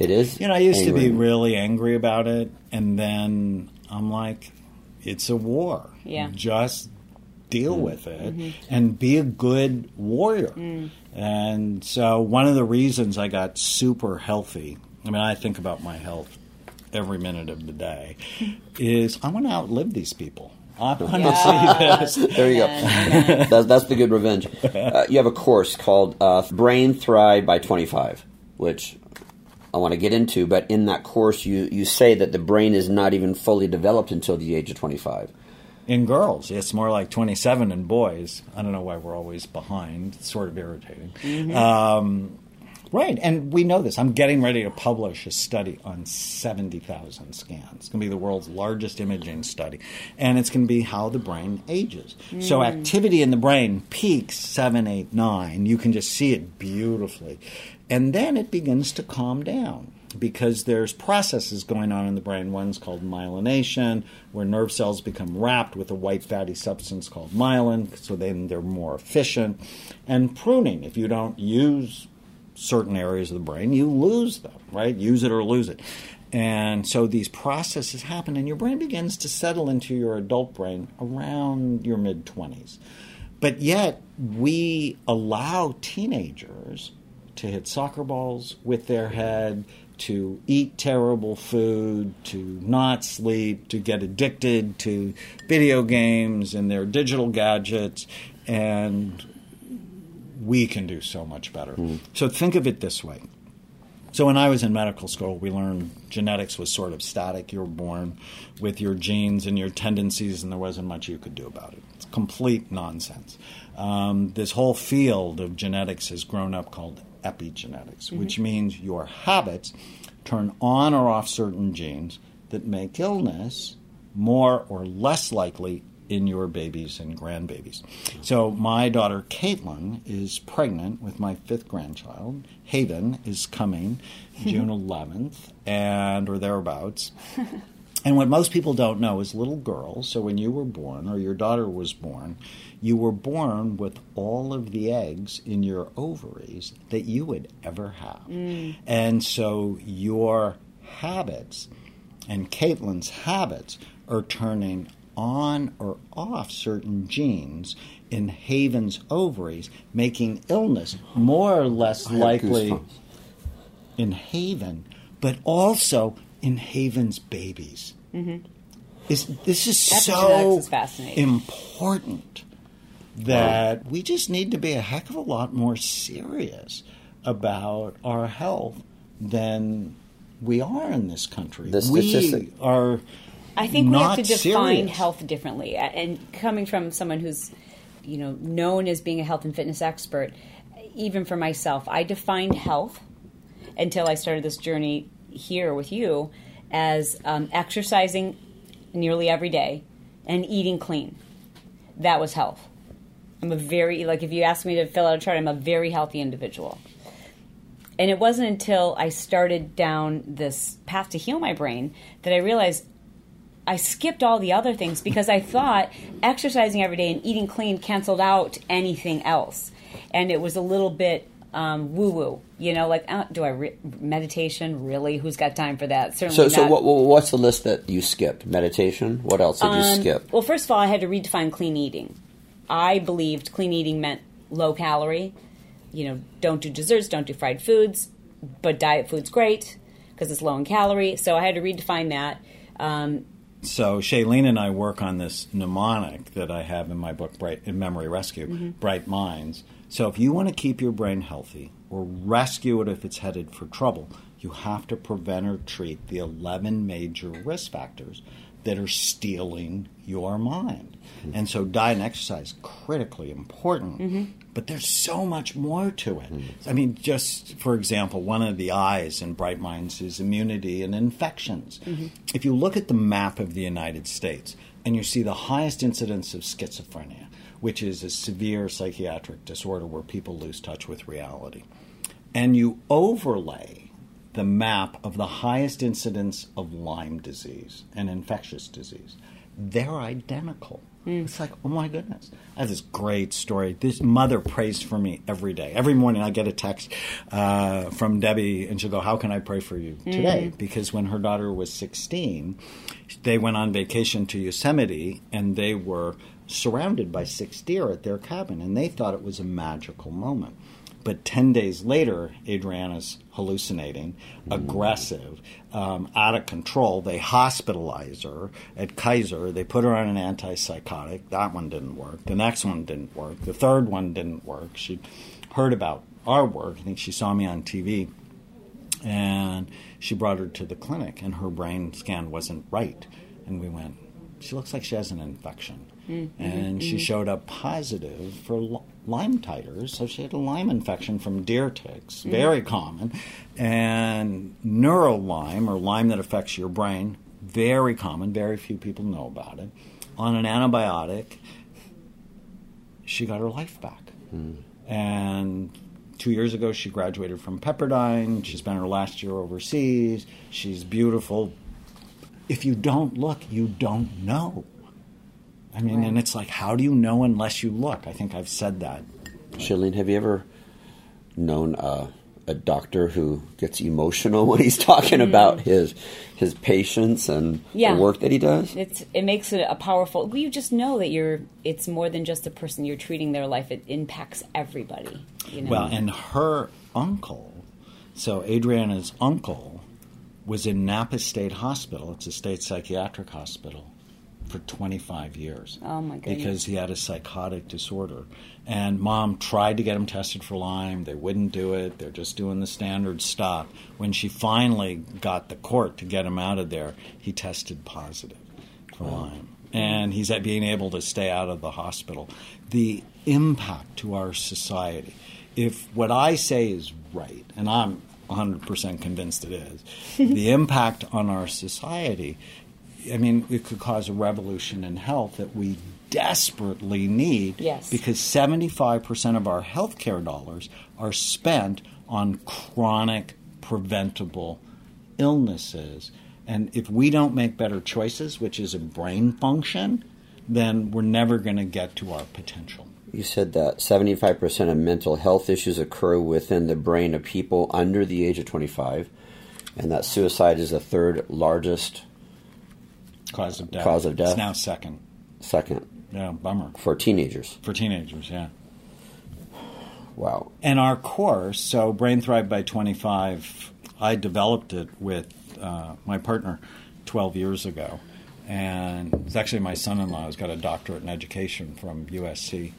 it is. You know, I used to be really angry about it, and then I'm like, it's a war. Yeah. Just deal with it and be a good warrior. And so, one of the reasons I got super healthy, I mean, I think about my health every minute of the day, [LAUGHS] is I want to outlive these people. I want to see [LAUGHS] this. [LAUGHS] There you go. that's, that's the good revenge. Uh, you have a course called uh, Brain Thrive by 25, which I want to get into. But in that course, you, you say that the brain is not even fully developed until the age of 25. In girls, it's more like 27 in boys. I don't know why we're always behind. It's sort of irritating. Um, right, and we know this. I'm getting ready to publish a study on 70,000 scans. It's going to be the world's largest imaging study, and it's going to be how the brain ages. So, activity in the brain peaks 7, 8, 9. You can just see it beautifully. And then it begins to calm down because there's processes going on in the brain. One's called myelination, where nerve cells become wrapped with a white fatty substance called myelin, so then they're more efficient. And pruning, if you don't use certain areas of the brain, you lose them, right? Use it or lose it. And so these processes happen, and your brain begins to settle into your adult brain around your mid 20s. But yet, we allow teenagers to hit soccer balls with their head, to eat terrible food, to not sleep, to get addicted to video games and their digital gadgets, and we can do so much better. So think of it this way So when I was in medical school, we learned genetics was sort of static. You were born with your genes and your tendencies, and there wasn't much you could do about it. It's complete nonsense. Um, this whole field of genetics has grown up called epigenetics, mm-hmm. which means your habits turn on or off certain genes that make illness more or less likely in your babies and grandbabies. So my daughter Caitlin is pregnant with my fifth grandchild. Haven is coming [LAUGHS] June 11th, and or thereabouts. [LAUGHS] and what most people don't know is little girls. So when you were born, or your daughter was born, you were born with all of the eggs in your ovaries that you would ever have, mm. and so your habits and Caitlin's habits are turning on or off certain genes in Haven's ovaries, making illness more or less likely in Haven, but also in Haven's babies. Mm-hmm. Is, this is so is important that wow. we just need to be a heck of a lot more serious about our health than we are in this country. The statistic. We are I think we have to define serious. health differently. And coming from someone who's, you know, known as being a health and fitness expert, even for myself, I defined health until I started this journey here with you as um, exercising nearly every day and eating clean. That was health. I'm a very like if you ask me to fill out a chart, I'm a very healthy individual. And it wasn't until I started down this path to heal my brain that I realized I skipped all the other things because I thought exercising every day and eating clean canceled out anything else. And it was a little bit um, woo woo, you know, like, uh, do I re- meditation really? Who's got time for that? Certainly so, so what, what's the list that you skipped? Meditation? What else did you um, skip? Well, first of all, I had to redefine clean eating. I believed clean eating meant low calorie. You know, don't do desserts, don't do fried foods, but diet food's great because it's low in calorie. So I had to redefine that. Um, so Chalene and I work on this mnemonic that I have in my book, Bright in Memory Rescue, mm-hmm. Bright Minds. So if you want to keep your brain healthy or rescue it if it's headed for trouble, you have to prevent or treat the 11 major risk factors that are stealing your mind. Mm-hmm. And so diet and exercise critically important. Mm-hmm. But there's so much more to it. Mm-hmm. I mean, just for example, one of the eyes in Bright Minds is immunity and infections. Mm-hmm. If you look at the map of the United States and you see the highest incidence of schizophrenia, which is a severe psychiatric disorder where people lose touch with reality, and you overlay the map of the highest incidence of Lyme disease and infectious disease, they're identical. Mm. It's like, oh my goodness. I have this great story. This mother prays for me every day. Every morning I get a text uh, from Debbie and she'll go, How can I pray for you today? Mm. Because when her daughter was 16, they went on vacation to Yosemite and they were surrounded by six deer at their cabin and they thought it was a magical moment. But 10 days later, Adriana's hallucinating, aggressive, um, out of control. They hospitalize her at Kaiser. They put her on an antipsychotic. That one didn't work. The next one didn't work. The third one didn't work. She heard about our work. I think she saw me on TV. And she brought her to the clinic, and her brain scan wasn't right. And we went, she looks like she has an infection. Mm-hmm. And she mm-hmm. showed up positive for Lyme titers. So she had a Lyme infection from deer ticks, mm-hmm. very common. And neuro Lyme, or Lyme that affects your brain, very common. Very few people know about it. On an antibiotic, she got her life back. Mm. And two years ago, she graduated from Pepperdine. She spent her last year overseas. She's beautiful. If you don't look, you don't know. I mean, right. and it's like, how do you know unless you look? I think I've said that. Chalene, have you ever known a, a doctor who gets emotional [LAUGHS] when he's talking mm. about his his patients and yeah. the work that he does? It's it makes it a powerful. You just know that you're. It's more than just the person you're treating their life. It impacts everybody. You know? Well, and her uncle, so Adriana's uncle, was in Napa State Hospital. It's a state psychiatric hospital for 25 years. Oh, my goodness. Because he had a psychotic disorder. And mom tried to get him tested for Lyme. They wouldn't do it. They're just doing the standard stuff. When she finally got the court to get him out of there, he tested positive for Lyme. And he's at being able to stay out of the hospital. The impact to our society, if what I say is right, and I'm 100% convinced it is, [LAUGHS] the impact on our society, I mean, it could cause a revolution in health that we desperately need Yes. because 75% of our healthcare dollars are spent on chronic preventable illnesses. And if we don't make better choices, which is a brain function, then we're never going to get to our potential. You said that 75% of mental health issues occur within the brain of people under the age of 25, and that suicide is the third largest Cause of death. Cause of death. It's now second. second Yeah, bummer. for teenagers. For teenagers, yeah. Wow. And our course, so Brain Thrive by 25, I developed it with uh, my partner 12 years ago. And it's actually my son in law who's got a doctorate in education from USC.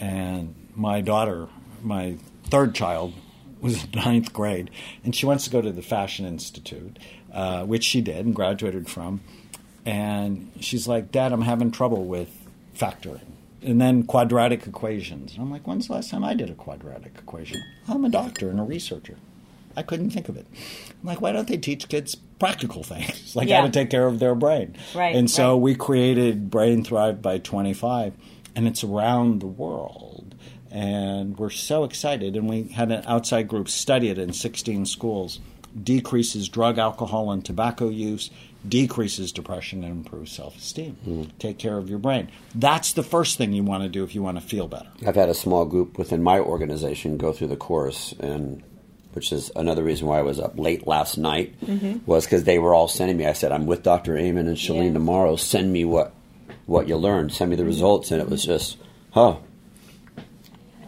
And my daughter, my third child, was in ninth grade, and she wants to go to the Fashion Institute, uh, which she did and graduated from. And she's like, Dad, I'm having trouble with factoring. And then quadratic equations. And I'm like, when's the last time I did a quadratic equation? I'm a doctor and a researcher. I couldn't think of it. I'm like, why don't they teach kids practical things, [LAUGHS] like how to take care of their brain? Right, And so right. we created Brain Thrive by 25, and it's around the world. And we're so excited. And we had an outside group study it in 16 schools. Decreases drug, alcohol, and tobacco use, decreases depression, and improves self esteem. Hmm. Take care of your brain. That's the first thing you want to do if you want to feel better. I've had a small group within my organization go through the course, and which is another reason why I was up late last night mm-hmm. was because they were all sending me. I said, "I'm with Dr. Amen and Chalene Yeah. tomorrow. Send me what what you learned. Send me the results." And it was just, huh.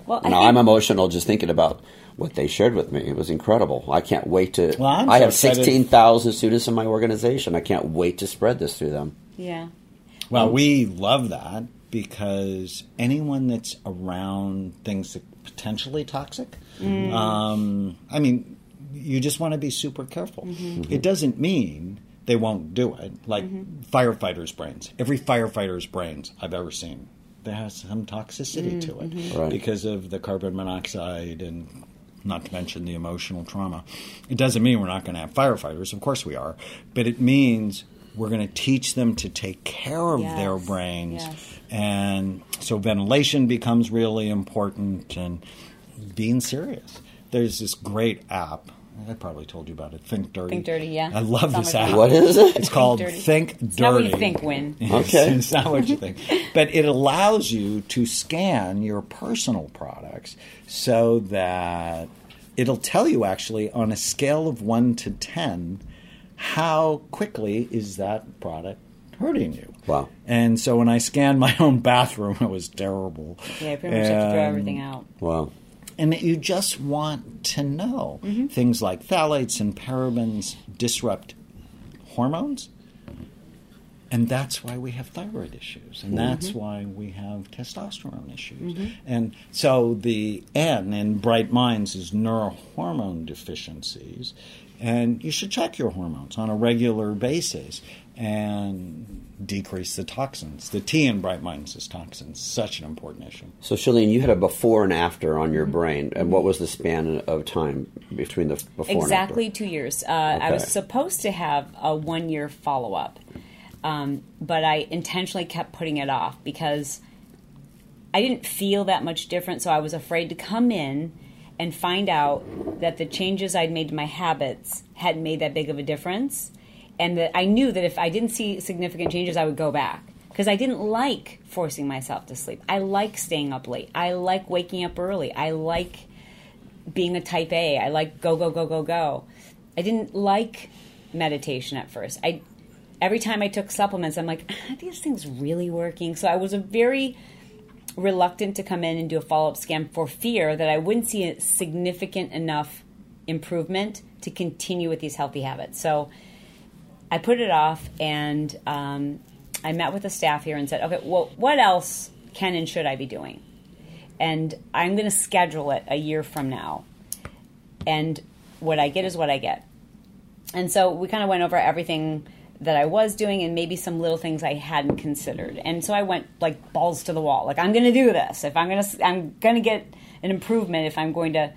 Well, Now think- I'm emotional just thinking about what they shared with me. It was incredible. I can't wait to. Well, I'm I so have excited. sixteen thousand students in my organization. I can't wait to spread this through them. yeah. Well, um, we love that because anyone that's around things that potentially toxic, mm. um, I mean, you just want to be super careful. Mm-hmm. It mm-hmm. doesn't mean they won't do it. Like mm-hmm. firefighters' brains. Every firefighter's brains I've ever seen, there has some toxicity to it Right. because of the carbon monoxide and not to mention the emotional trauma. It doesn't mean we're not going to have firefighters. Of course we are. But it means we're going to teach them to take care of their Yes. brains. Yes. And so ventilation becomes really important and being serious. There's this great app. I probably told you about it. Think Dirty. Think Dirty, yeah. I love It's this app. What is it? It's called Dirty. Think Dirty. It's not what you think, Winn. [LAUGHS] Okay. [LAUGHS] it's not what you think. But it allows you to scan your personal products so that it'll tell you actually on a scale of 1 to 10 how quickly is that product hurting you. Wow. And so when I scanned my own bathroom, [LAUGHS] it was terrible. Yeah, I pretty much have to throw everything out. Wow. And that you just want to know mm-hmm. things like phthalates and parabens disrupt hormones. And that's why we have thyroid issues. And mm-hmm. that's why we have testosterone issues. Mm-hmm. And so the N in Bright Minds is neurohormone deficiencies. And you should check your hormones on a regular basis and decrease the toxins. The T in Bright Minds is toxins. Such an important issue. So, Chalene, you had a before and after on your brain, and what was the span of time between the before Exactly and two years. Uh, I was supposed to have a one year follow up, um, but I intentionally kept putting it off because I didn't feel that much different. So I was afraid to come in and find out that the changes I'd made to my habits hadn't made that big of a difference. And that I knew that if I didn't see significant changes, I would go back. Because I didn't like forcing myself to sleep. I like staying up late. I like waking up early. I like being a type A. I like go go go go go. I didn't like meditation at first. I every time I took supplements, I'm like, are these things really working. So I was a very reluctant to come in and do a follow up scan for fear that I wouldn't see a significant enough improvement to continue with these healthy habits. So I put it off, and um, I met with the staff here and said, okay, well, what else can and should I be doing? And I'm going to schedule it a year from now. And what I get is what I get. And so we kind of went over everything that I was doing and maybe some little things I hadn't considered. And so I went like balls to the wall. Like I'm going to do this. If I'm going to I'm going to get an improvement if I'm going to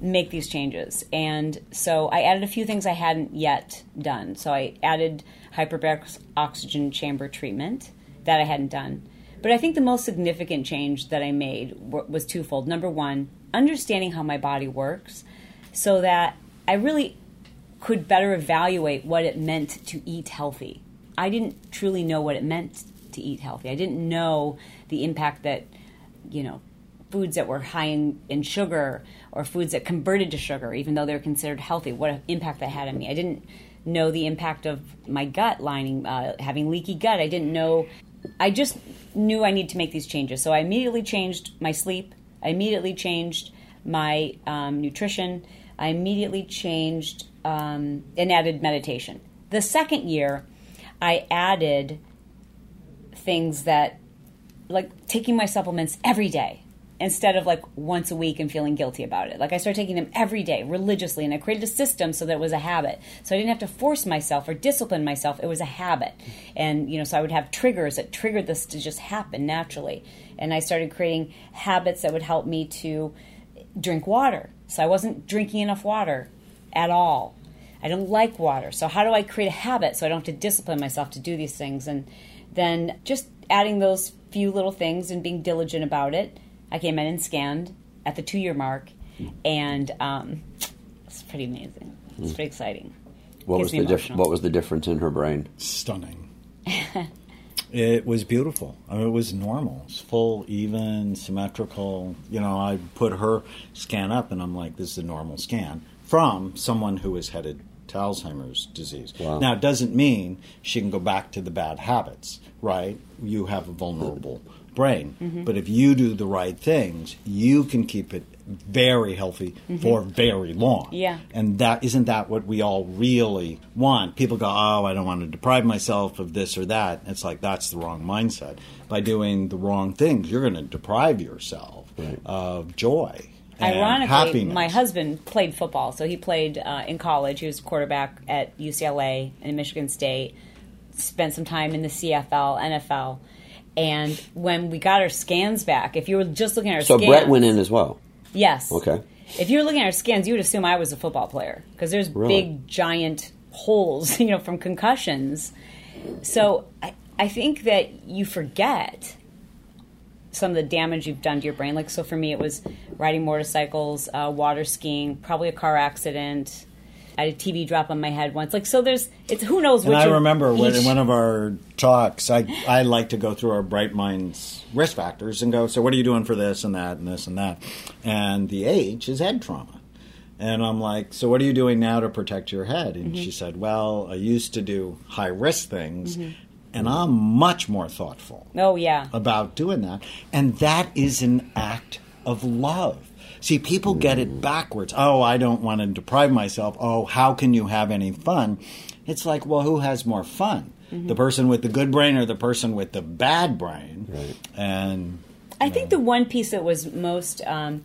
make these changes. And so I added a few things I hadn't yet done. So I added hyperbaric oxygen chamber treatment that I hadn't done. But I think the most significant change that I made was twofold. Number one, understanding how my body works so that I really could better evaluate what it meant to eat healthy. I didn't truly know what it meant to eat healthy. I didn't know the impact that, you know, foods that were high in, in sugar or foods that converted to sugar, even though they were considered healthy, what impact that had on me. I didn't know the impact of my gut lining, uh, having leaky gut. I didn't know. I just knew I needed to make these changes. So I immediately changed my sleep. I immediately changed my um, nutrition. I immediately changed um, and added meditation. The second year, I added things that, like taking my supplements every day instead of like once a week and feeling guilty about it. Like I started taking them every day religiously, and I created a system so that it was a habit. So I didn't have to force myself or discipline myself. It was a habit, and you know, so I would have triggers that triggered this to just happen naturally. And I started creating habits that would help me to drink water. So I wasn't drinking enough water at all. I don't like water. So how do I create a habit so I don't have to discipline myself to do these things? And then just adding those few little things and being diligent about it. I came in and scanned at the two year mark, and um, it's pretty amazing. It's pretty exciting. What was the dif- What was the difference in her brain? Stunning. [LAUGHS] it was beautiful. I mean, it was normal. It's full, even, symmetrical. You know, I put her scan up, and I'm like, "This is a normal scan." from someone who is headed to Alzheimer's disease. Wow. Now, it doesn't mean she can go back to the bad habits, right? You have a vulnerable brain. Mm-hmm. But if you do the right things, you can keep it very healthy mm-hmm. for very long. Yeah. And that isn't that what we all really want. People go, "Oh, I don't want to deprive myself of this or that." It's like that's the wrong mindset. By doing the wrong things, you're going to deprive yourself right. of joy Ironically, happiness. my husband played football, so he played uh, in college. He was quarterback at UCLA and Michigan State. Spent some time in the CFL, NFL, and when we got our scans back, if you were just looking at our so scans, Brett went in as well. Yes. Okay. If you were looking at our scans, you would assume I was a football player because there's really? big, giant holes, [LAUGHS] you know, from concussions. So I, I think that you forget some of the damage you've done to your brain. Like, so for me, it was riding motorcycles, uh, water skiing, probably a car accident. I had a TV drop on my head once. Like, so there's, it's who knows which. And I remember when, in one of our talks, I, I like to go through our Bright Minds risk factors and go, so what are you doing for this and that and this and that? And the H is head trauma. And I'm like, so what are you doing now to protect your head? And mm-hmm. she said, well, I used to do high risk things. Mm-hmm and I'm much more thoughtful. Oh, yeah. About doing that. And that is an act of love. See, people get it backwards. Oh, I don't want to deprive myself. Oh, how can you have any fun? It's like, well, who has more fun? Mm-hmm. The person with the good brain or the person with the bad brain? Right. And I know. think the one piece that was most um,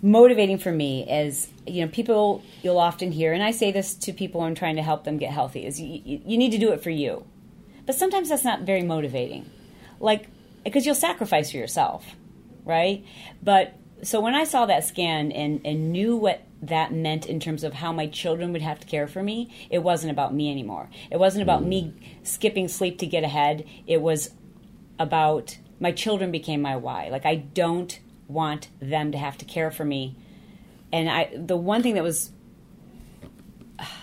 motivating for me is you know people you'll often hear, and I say this to people I'm trying to help them get healthy: is you, you need to do it for you. But sometimes that's not very motivating. Like, because you'll sacrifice for yourself, right? But so when I saw that scan and, and knew what that meant in terms of how my children would have to care for me, it wasn't about me anymore. It wasn't about me mm. skipping sleep to get ahead. It was about my children became my why. Like, I don't want them to have to care for me. And I, the one thing that was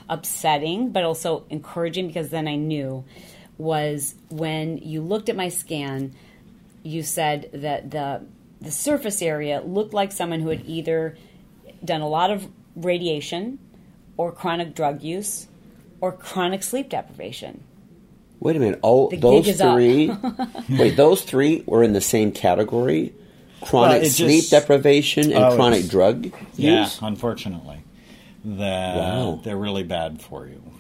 upsetting, but also encouraging because then I knew was when you looked at my scan, you said that the the surface area looked like someone who had either done a lot of radiation or chronic drug use or chronic sleep deprivation. Wait a minute. All the those three [LAUGHS] Wait, those three were in the same category? Chronic well, sleep just, deprivation and oh, chronic drug use? Yeah, unfortunately. That wow. they're really bad for you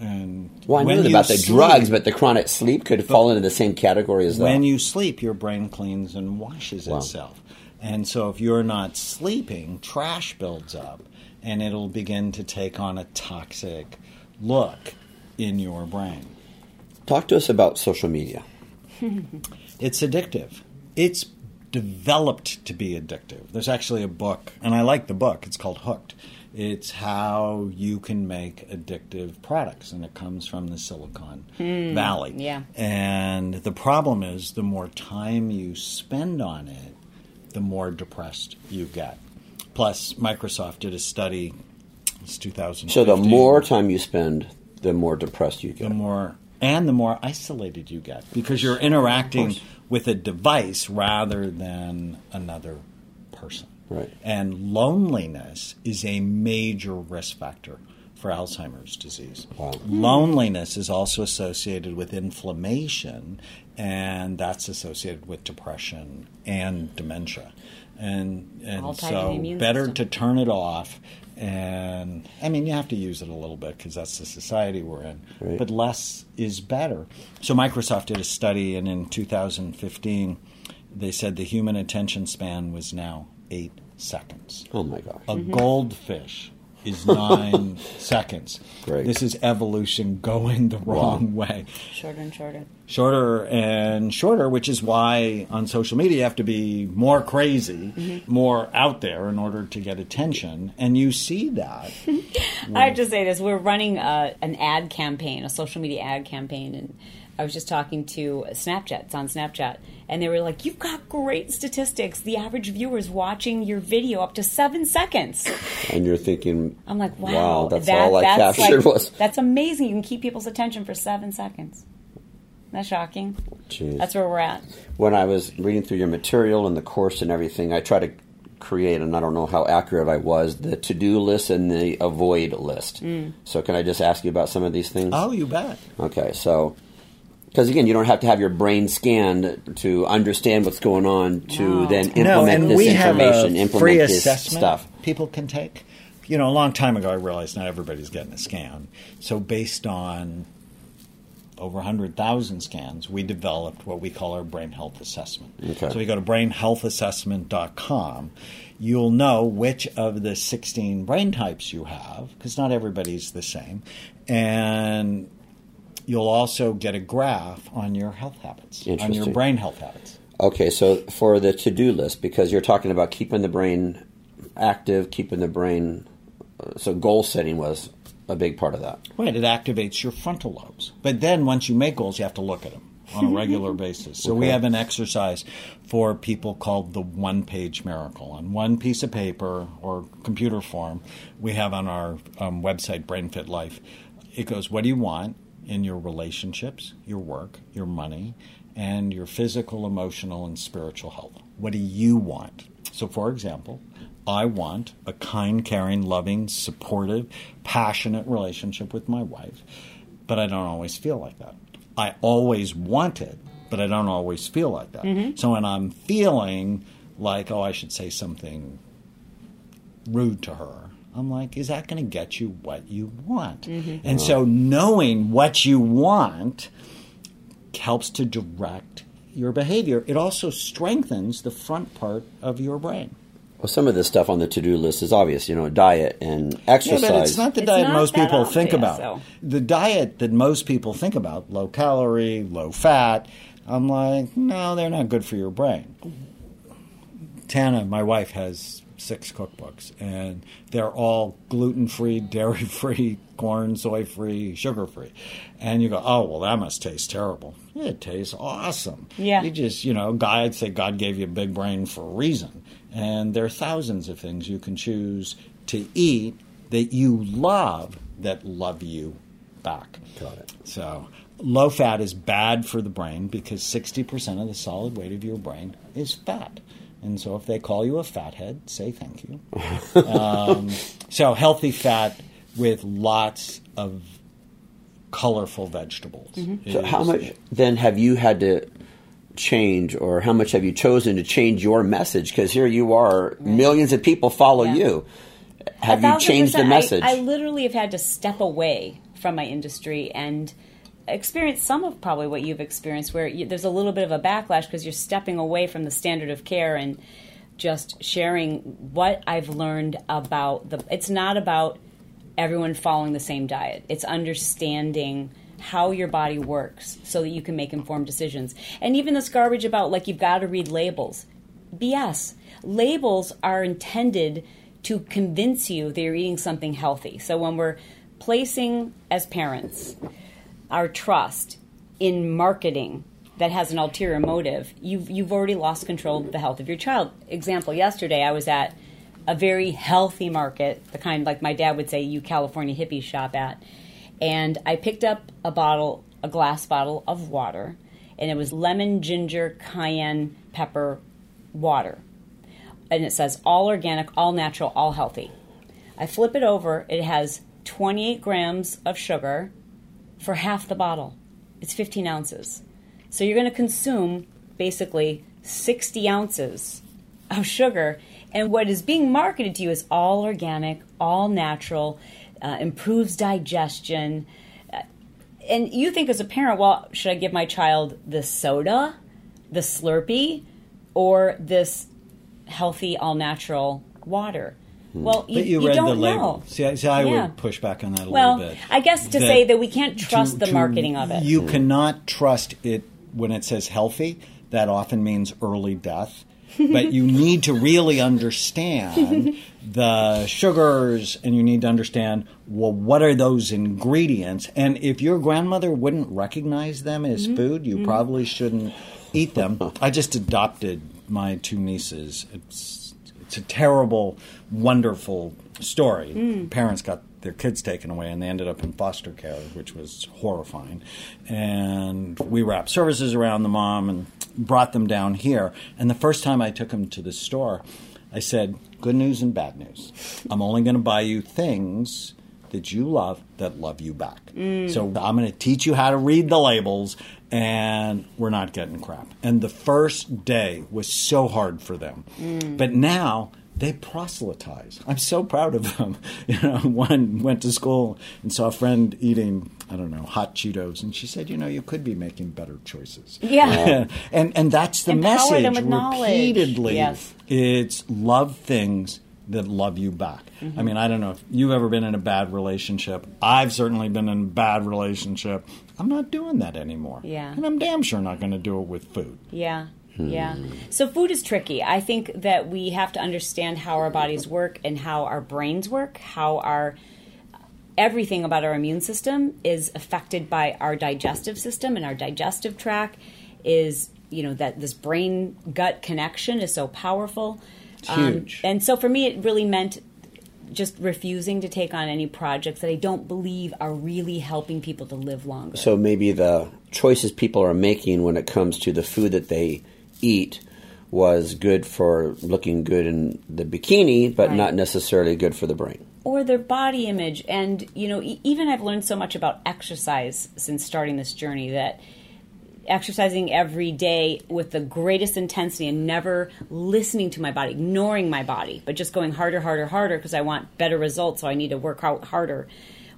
And Well, I when knew about the sleep- drugs, but the chronic sleep could fall into the same category as that. when you sleep, your brain cleans and washes Wow. itself. And so if you're not sleeping, trash builds up and it'll begin to take on a toxic look in your brain. Talk to us about social media. [LAUGHS] It's addictive. It's developed to be addictive. There's actually a book, and I like the book. It's called Hooked. It's how you can make addictive products, and it comes from the Silicon hmm, Valley. yeah. And the problem is, the more time you spend on it, the more depressed you get. Plus, Microsoft did a study. It's 2015. So the more time you spend, the more depressed you get. the more and the more isolated you get because you're interacting with a device rather than another person. Right. And loneliness is a major risk factor for Alzheimer's disease. Wow. Loneliness is also associated with inflammation, and that's associated with depression and dementia. And and All tied to the so better system. to turn it off. And I mean, you have to use it a little bit because that's the society we're in. Right. But less is better. So Microsoft did a study, and in 2015, they said the human attention span was now eight seconds. Oh my gosh. A goldfish is [LAUGHS] nine seconds. Great. This is evolution going the wrong way. Shorter and shorter. Shorter and shorter, which is why on social media you have to be more crazy, mm-hmm. more out there in order to get attention. And you see that. [LAUGHS] I have to say this: we're running a, an ad campaign, a social media ad campaign, and I was just talking to Snapchat. It's on Snapchat, and they were like, "You've got great statistics. The average viewer is watching your video up to seven seconds." and you're thinking, I'm like, "Wow, that's that- all I that's captured like- was. That's amazing. You can keep people's attention for seven seconds. Isn't shocking? Jeez. That's where we're at. when I was reading through your material and the course and everything, I try to create, and I don't know how accurate I was, the to do list and the avoid list. Mm. So, can I just ask you about some of these things? Oh, you bet. Okay, so because again, you don't have to have your brain scanned to understand what's going on to No. then No, implement and this we have information, a implement free this assessment stuff. people can take. You know, a long time ago, I realized not everybody's getting a scan. So, based on over 100,000 scans, we developed what we call our brain health assessment. Okay. So, you go to brainhealthassessment.com. You'll know which of the 16 brain types you have, because not everybody's the same. And you'll also get a graph on your health habits, on your brain health habits. Okay, so for the to do list, because you're talking about keeping the brain active, keeping the brain. uh, So, goal setting was a big part of that. Right, it activates your frontal lobes. But then once you make goals, you have to look at them on a [LAUGHS] regular basis. So we have an exercise for people called the one page miracle. On one piece of paper or computer form, we have on our um, website, BrainFit Life, it goes, What do you want in your relationships, your work, your money, and your physical, emotional, and spiritual health? What do you want? So, for example, I want a kind, caring, loving, supportive, passionate relationship with my wife, but I don't always feel like that. I always want it, but I don't always feel like that. Mm-hmm. So when I'm feeling like, oh, I should say something rude to her, I'm like, is that going to get you what you want? Mm-hmm. And so knowing what you want helps to direct your behavior. It also strengthens the front part of your brain. Well, some of this stuff on the to do list is obvious, you know, diet and Yeah, exercise. but it's not the It's diet not most that people think about. though. The diet that most people think about, low calorie, low fat, I'm like, no, they're not good for your brain. Tana, my wife, has six cookbooks, and they're all gluten free, [LAUGHS] dairy free, corn, soy free, sugar free. And you go, oh, well, that must taste terrible. It tastes awesome. Yeah. You just, you know, God, I'd say God gave you a big brain for a reason. And there are thousands of things you can choose to eat that you love that love you back. Got it. So, low fat is bad for the brain because 60% of the solid weight of your brain is fat. And so, if they call you a fathead, say thank you. [LAUGHS] um, so, healthy fat with lots of colorful vegetables. So, how much then have you had to change, or how much have you chosen to change your message? Because here you are, millions of people follow Yeah. you. Have you thousand changed the message? I, I literally have had to step away from my industry and experienced some of probably what you've experienced, where you, there's a little bit of a backlash because you're stepping away from the standard of care and just sharing what I've learned about the. It's not about everyone following the same diet. It's understanding how your body works so that you can make informed decisions. And even this garbage about like you've got to read labels. BS. Labels are intended to convince you that you're eating something healthy. So when we're placing as parents our trust in marketing that has an ulterior motive, you've you've already lost control of the health of your child. Example, yesterday I was at a very healthy market, the kind like my dad would say you California hippies shop at. And I picked up a bottle, a glass bottle of water, and it was lemon, ginger, cayenne pepper water. And it says all organic, all natural, all healthy. I flip it over, it has 28 grams of sugar for half the bottle. It's 15 ounces. So you're going to consume basically 60 ounces of sugar. And what is being marketed to you is all organic, all natural, uh, improves digestion. Uh, and you think as a parent, well, should I give my child the soda, the Slurpee, or this healthy, all natural water? Hmm. Well, you, But you, you read don't the know. label. See, I, see, I Yeah. would push back on that a Well, little bit. I guess to That say that we can't trust to- the to- marketing of it. You hmm. cannot trust it when it says healthy. That often means early death. but you [LAUGHS] need to really understand the sugars and you need to understand well what are those ingredients and if your grandmother wouldn't recognize them as Mm-hmm. food you mm-hmm. probably shouldn't eat them i just adopted my two nieces it's it's a terrible wonderful story. Mm. parents got their kids taken away and they ended up in foster care which was horrifying. And we wrapped services around the mom and brought them down here. And the first time i took them to the store i said good news and bad news. I'm only going to buy you things that you love that love you back. So i'm going to teach you how to read the labels and we're not getting crap and the first day was so hard for them but now they proselytize. I'm so proud of them. [LAUGHS] You know, one went to school and saw a friend eating, I don't know, hot Cheetos, and she said, "You know, you could be making better choices." Yeah. [LAUGHS] and and that's the Empower message repeatedly. Yes. It's love things that love you back. Mm-hmm. I mean, I don't know if you've ever been in a bad relationship. I've certainly been in a bad relationship. I'm not doing that anymore. Yeah. And I'm damn sure not going to do it with food. Yeah. Yeah. So food is tricky. I think that we have to understand how our bodies work and how our brains work, how our everything about our immune system is affected by our digestive system and our digestive tract is, you know, that this brain gut connection is so powerful. Um, huge. and so for me it really meant just refusing to take on any projects that I don't believe are really helping people to live longer. So maybe the choices people are making when it comes to the food that they eat was good for looking good in the bikini, but Right. not necessarily good for the brain. or their body image and you know e- even i've learned so much about exercise since starting this journey that exercising every day with the greatest intensity and never listening to my body ignoring my body but just going harder harder harder because i want better results so i need to work out harder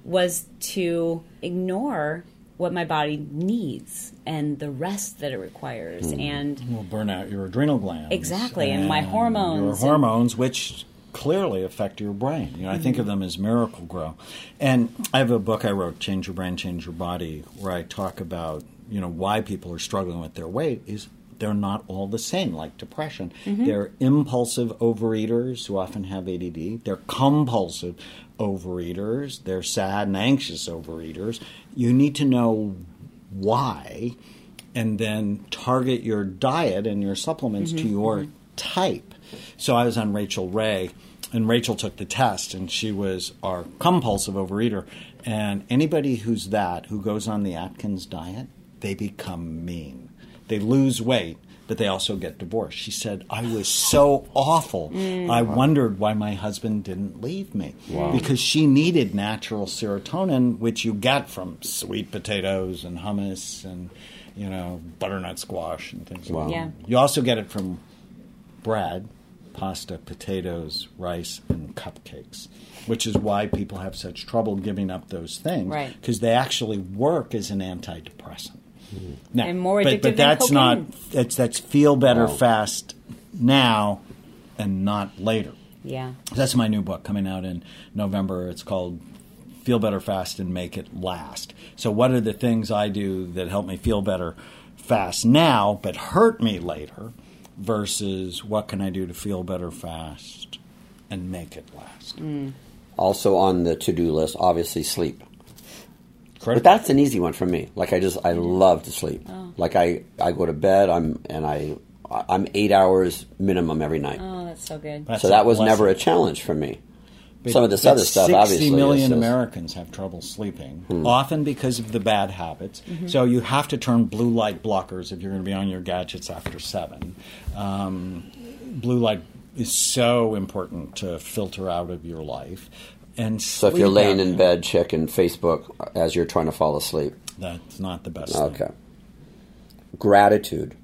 was to ignore what my body needs and the rest that it requires hmm. and will burn out your adrenal glands. Exactly, and my hormones Your and- hormones, which clearly affect your brain. You know, I think of hmm. them as miracle grow. And I have a book I wrote, Change Your Brain, Change Your Body, where I talk about, you know, why people are struggling with their weight is they're not all the same, like depression. Mm-hmm. They're impulsive overeaters who often have ADD. They're compulsive overeaters. They're sad and anxious overeaters. You need to know why and then target your diet and your supplements mm-hmm. to your mm-hmm. type. So I was on Rachael Ray, and Rachel took the test, and she was our compulsive overeater. And anybody who's that, who goes on the Atkins diet, they become mean. They lose weight, but they also get divorced. She said, I was so awful. Mm. I wondered why my husband didn't leave me. Because she needed natural serotonin, which you get from sweet potatoes and hummus and, you know, butternut squash and things like that. Yeah. You also get it from bread, pasta, potatoes, rice, and cupcakes. which is why people have such trouble giving up those things, Right. Because they actually work as an antidepressant. Now, And more but, addictive but than that's not cocaine. that's that's feel better Wow. fast now and not later. Yeah. That's my new book coming out in November. It's called Feel Better Fast and Make It Last. So, what are the things I do that help me feel better fast now but hurt me later versus what can I do to feel better fast and make it last? Mm. Also on the to-do list, obviously sleep. But that's an easy one for me. Like I just I love to sleep. Oh. Like I I go to bed. I'm and I I'm eight hours minimum every night. Oh, that's so good. That's so that was blessing. never a challenge for me. But- Some of this other stuff, 60 obviously, million is just- Americans have trouble sleeping, Hmm. often because of the bad habits. Mm-hmm. So you have to turn blue light blockers if you're going to be on your gadgets after seven. Um, blue light is so important to filter out of your life. And So if you're laying in bed checking Facebook as you're trying to fall asleep, that's not the best. okay. Thing. Gratitude.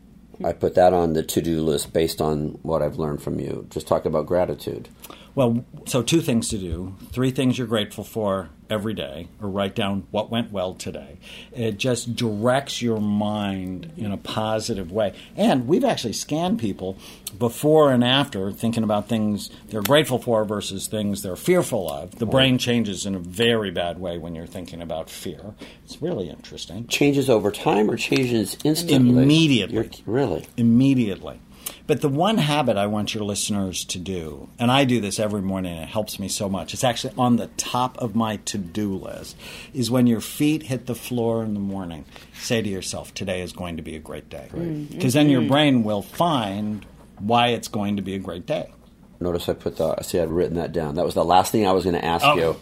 I put that on the to-do list based on what I've learned from you. Just talk about gratitude. Well, so two things to do. Three things you're grateful for every day, or write down what went well today. It just directs your mind in a positive way. And we've actually scanned people before and after, thinking about things they're grateful for versus things they're fearful of. The brain changes in a very bad way when you're thinking about fear. It's really interesting. Changes over time or changes instantly? Immediately. You're- really? immediately. But the one habit I want your listeners to do, and I do this every morning, and it helps me so much. It's actually on the top of my to do list, is when your feet hit the floor in the morning, say to yourself, Today is going to be a great day. Because then your brain will find why it's going to be a great day. Notice I put the. See, I'd written that down. That was the last thing I was going to ask Oh. you.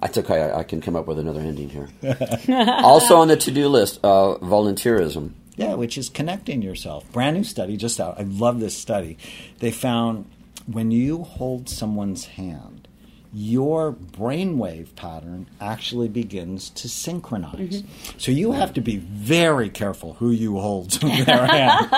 That's okay. I, I can come up with another ending here. [LAUGHS] also on the to-do list, uh, volunteerism. Yeah, which is connecting yourself. Brand new study just out. I love this study. They found when you hold someone's hand, your brainwave pattern actually begins to synchronize. Mm-hmm. So you have to be very careful who you hold [LAUGHS] their hand.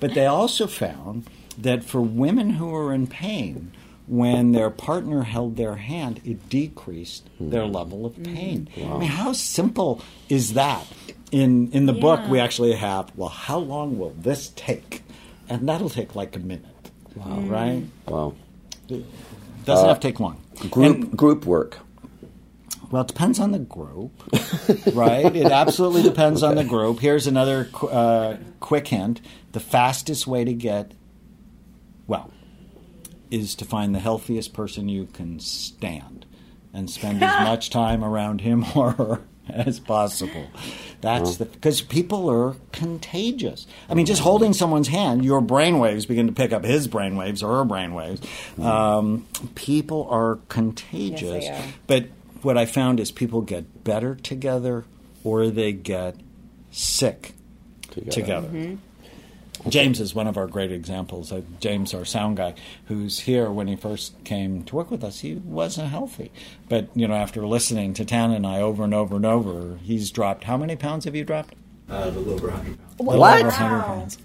But they also found that for women who are in pain, when their partner held their hand, it decreased their mm. level of pain. Mm. I mean, how simple is that? In in the book, we actually have. Well, how long will this take? And that'll take like a minute. Wow! Right? Wow. Doesn't have to take long. Group And- group work. well, it depends on the group, right? It absolutely depends on the group. Here's another uh, quick hint: the fastest way to get well is to find the healthiest person you can stand and spend as [LAUGHS] much time around him or her [LAUGHS] as possible. That's the because people are contagious. I mean, just holding someone's hand, your brainwaves begin to pick up his brainwaves or her brainwaves. Um, people are contagious. Yes, they are. But what I found is people get better together or they get sick Together. together. James is one of our great examples. Uh, James, our sound guy, who's here when he first came to work with us, he wasn't healthy. But, you know, after listening to Tan and I over and over and over, he's dropped. How many pounds have you dropped? Uh, a little over 100 pounds. What? over 100 pounds.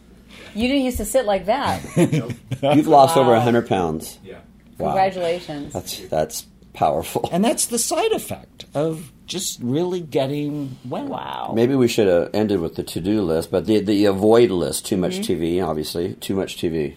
You didn't used to sit like that. [LAUGHS] [LAUGHS] You've lost over Wow. 100 pounds. Yeah. Wow. Congratulations. That's that's powerful. And that's the side effect of just really getting well. wow. Maybe we should have ended with the to-do list, but the the avoid list. Too much Mm-hmm. TV, obviously. Too much TV.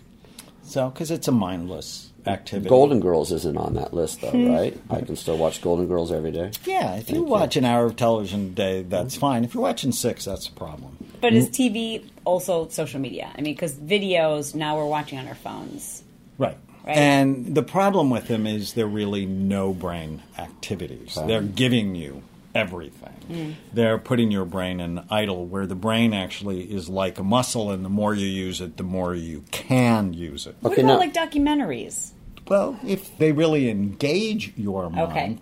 So, because it's a mindless activity. Golden Girls isn't on that list, though, Hmm. right? I can still watch Golden Girls every day. Yeah, if you watch an hour of television a day, that's fine. If you're watching six, that's a problem. But is TV also social media? I mean, because videos now we're watching on our phones. Right. Right. And the problem with them is they're really no brain activities. They're giving you everything. They're putting your brain in idle, where the brain actually is like a muscle, and the more you use it, the more you can use it. What Okay, about now- like documentaries? Well, if they really engage your mind, Okay.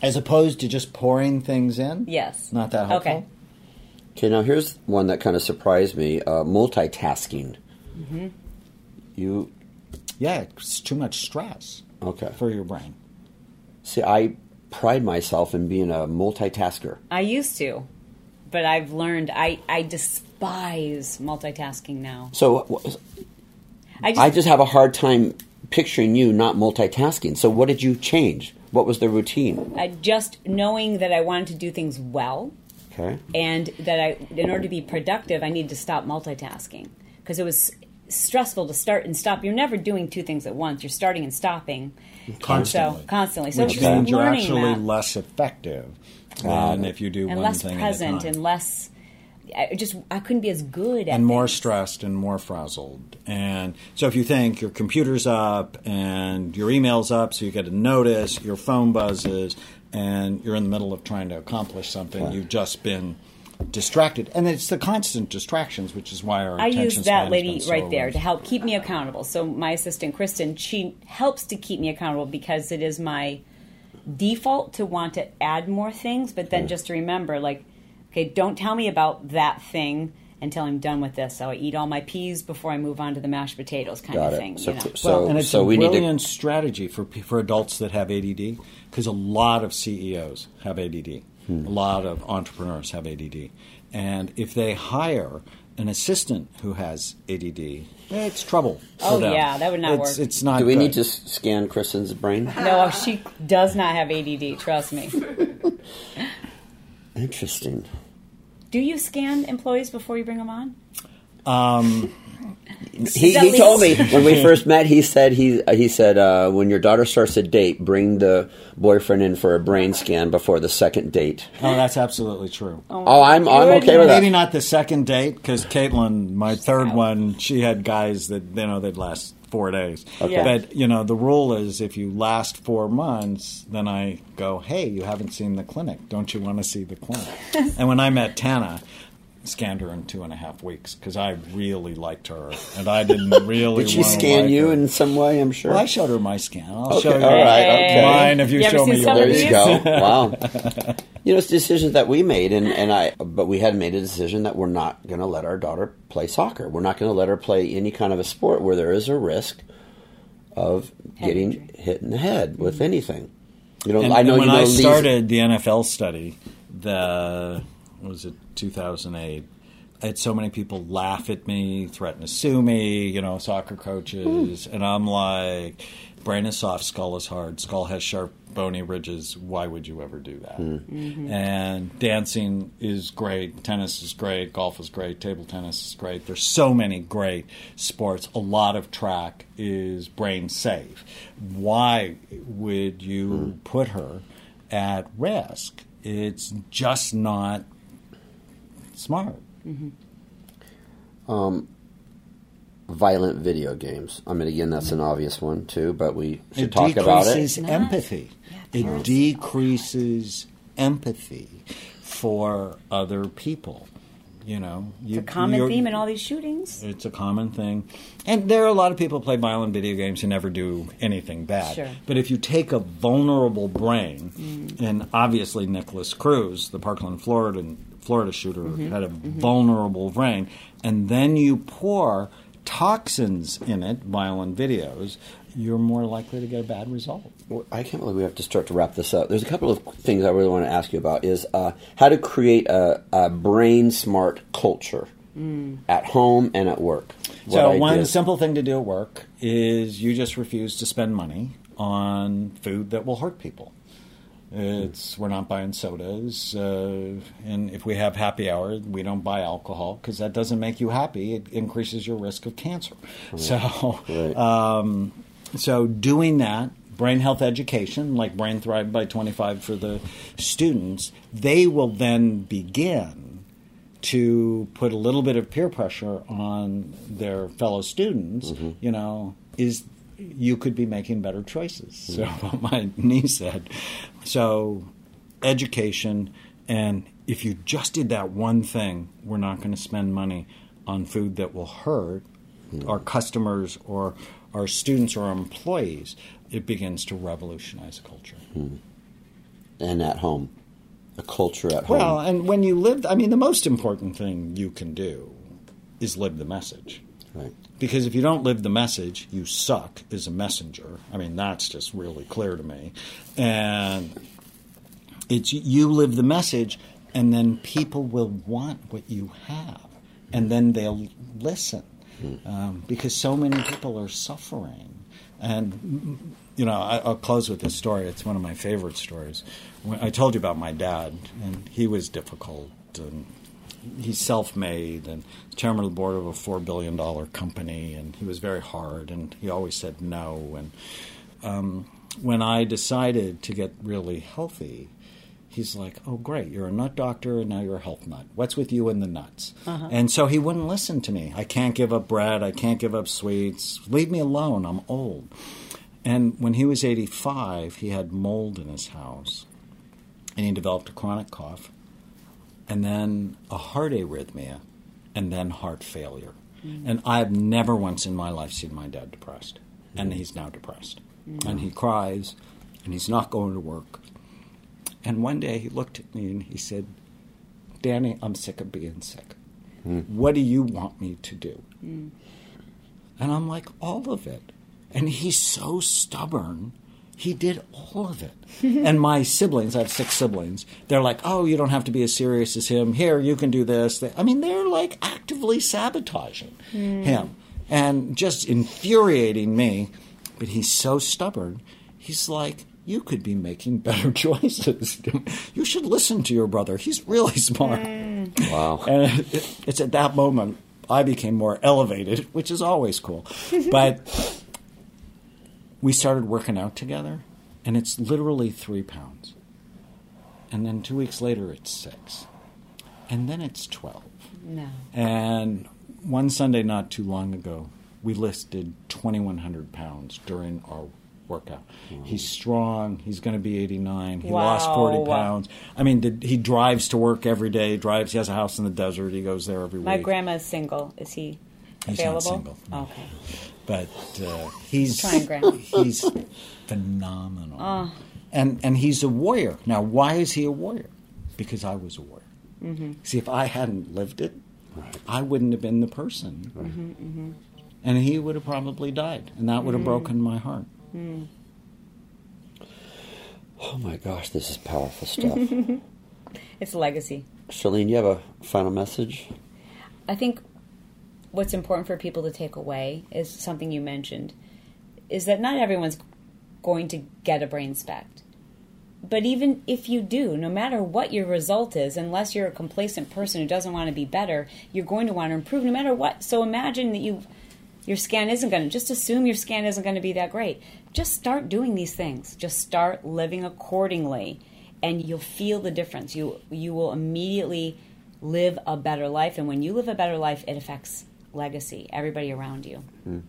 as opposed to just pouring things in, Yes. not that helpful. Okay. Okay, now here's one that kind of surprised me: uh, multitasking. Mm-hmm. You Yeah, it's too much stress okay? for your brain. See, I pride myself in being a multitasker. I used to, but I've learned I I despise multitasking now. So w- I just, I just have a hard time picturing you not multitasking. So what did you change? What was the routine? I just knowing that I wanted to do things well, Okay. and that I, in order to be productive, I needed to stop multitasking because it was stressful to start and stop. You're never doing two things at once. You're starting and stopping Constantly. So, constantly. So Which just means you're learning actually that. less effective than if you do and one less thing present at a time. and less. I just I couldn't be as good at and more things. stressed and more frazzled. And so if you think your computer's up and your email's up, so you get a notice, your phone buzzes, and you're in the middle of trying to accomplish something, you've just been distracted. And it's the constant distractions, which is why our I attention use that lady so right there to help keep me accountable. So my assistant Kristen, she helps to keep me accountable because it is my default to want to add more things, but then just to remember, like, okay, don't tell me about that thing until I'm done with this. So I eat all my peas before I move on to the mashed potatoes, kind Got of it. thing. So- you know? so- Well, and it's so a we need to- brilliant strategy for for adults that have ADD because a lot of CEOs have ADD. Hmm. A lot of entrepreneurs have ADD, and if they hire an assistant who has ADD, it's trouble. For Oh, them. yeah, that would not it's, work. It's not. Do we good. need to scan Kristen's brain? [LAUGHS] no, she does not have ADD. Trust me. Interesting. Do you scan employees before you bring them on? He, he told me when we [LAUGHS] first met. He said he he said uh, when your daughter starts a date, bring the boyfriend in for a brain scan before the second date. Oh, that's absolutely true. Oh, I'm I'm okay with that. Maybe not the second date because Caitlin, my third one, she had guys that you know they'd last four days. Okay. But you know the rule is if you last four months, then I go, hey, you haven't seen the clinic. Don't you want to see the clinic? [LAUGHS] and when I met Tana. Scanned her in two and a half weeks because I really liked her, and I didn't [LAUGHS] really. Did she wanna scan like you her. in some way? I'm sure. Well, I showed her my scan. I'll Okay, show you all right, okay. mine if you, You show me some there of you go. [LAUGHS] Wow. You know, it's decisions that we made, and, and I, but we had made a decision that we're not going to let our daughter play soccer. We're not going to let her play any kind of a sport where there is a risk of Head getting injury. hit in the head with anything. You know, And, I know when you know I Lee's- started the NFL study, the what was it 2008? I had so many people laugh at me, threaten to sue me. You know, soccer coaches, and I'm like, brain is soft, skull is hard. Skull has sharp, bony ridges. Why would you ever do that? Hmm. Mm-hmm. And dancing is great, tennis is great, golf is great, table tennis is great. There's so many great sports. A lot of track is brain safe. Why would you hmm. put her at risk? It's just not smart. Um. violent video games. I mean, again, that's an obvious one too, but we should it talk about it. It decreases empathy. it decreases empathy for other people. You know, you, It's a common theme in all these shootings. It's a common thing. And there are a lot of people who play violent video games who never do anything bad. Sure. But if you take a vulnerable brain, and obviously Nikolas Cruz, the Parkland, Florida, Florida shooter, mm-hmm. had a mm-hmm. vulnerable brain, and then you pour toxins in it, violent videos, you're more likely to get a bad result. Well, I can't believe we have to start to wrap this up. There's a couple of things I really want to ask you about. Is uh, how to create a, a brain smart culture mm. at home and at work. What So I one did- simple thing to do at work is you just refuse to spend money on food that will hurt people. It's we're not buying sodas, uh, and if we have happy hour, we don't buy alcohol because that doesn't make you happy. It increases your risk of cancer. So, Right. um, so doing that, brain health education, like Brain Thrive by Twenty Five for the students, they will then begin to put a little bit of peer pressure on their fellow students, you know, is you could be making better choices. Hmm. So what [LAUGHS] my niece said. So education and if you just did that one thing, we're not going to spend money on food that will hurt hmm. our customers or our students or our employees, it begins to revolutionize a culture. Hmm. and at home, a culture at home. Well, and when you live, I mean, the most important thing you can do is live the message. right. Because if you don't live the message, you suck as a messenger. I mean, that's just really clear to me. And it's you live the message, and then people will want what you have, and then they'll listen. Um, because so many people are suffering, and you know, I, I'll close with this story. It's one of my favorite stories. When I told you about my dad, and he was difficult, and he's self-made, and chairman of the board of a four billion dollar company, and he was very hard, and he always said no. And um, when I decided to get really healthy, he's like, "Oh, great! You're a nut doctor, and now you're a health nut. What's with you and the nuts?" And so he wouldn't listen to me. I can't give up bread. I can't give up sweets. Leave me alone. I'm old. And when he was 85, he had mold in his house, and he developed a chronic cough, and then a heart arrhythmia, and then heart failure. Mm. And I've never once in my life seen my dad depressed, and mm. he's now depressed, mm. and he cries, and he's not going to work. And one day he looked at me and he said, Danny, I'm sick of being sick. Hmm. What do you want me to do? And I'm like, all of it. And he's so stubborn. He did all of it. [LAUGHS] and my siblings, I have six siblings, they're like, oh, you don't have to be as serious as him. Here, you can do this. They- I mean, they're like actively sabotaging hmm. him and just infuriating me. But he's so stubborn. He's like, you could be making better [LAUGHS] choices. you should listen to your brother. He's really smart. Hmm. Wow. [LAUGHS] And it, it's at that moment I became more elevated, which is always cool. But we started working out together, and it's literally three pounds. And then two weeks later, it's six. And then it's 12. No. And one Sunday not too long ago, we listed 2,100 pounds during our workout. He's strong. He's going to be 89. He lost 40 pounds. I mean, did, he drives to work every day. Drives. He has a house in the desert. He goes there every My week. My grandma's single. Is he He's not available? single, no. Okay. But uh, he's Trying, he's phenomenal, and and he's a warrior. Now, why is he a warrior? Because I was a warrior. Mm-hmm. See, if I hadn't lived it, I wouldn't have been the person, Mm-hmm, and he would have probably died, and that would have broken my heart. Oh my gosh, this is powerful [LAUGHS] stuff. It's legacy. Chalene, you have a final message? I think what's important for people to take away is something you mentioned is that not everyone's going to get a brain SPECT. But even if you do, no matter what your result is, unless you're a complacent person who doesn't want to be better, you're going to want to improve no matter what. So imagine that you your scan isn't going to just assume your scan isn't going to be that great. Just start doing these things. Just start living accordingly and you'll feel the difference. You you will immediately live a better life and when you live a better life it affects legacy, everybody around you. Hmm.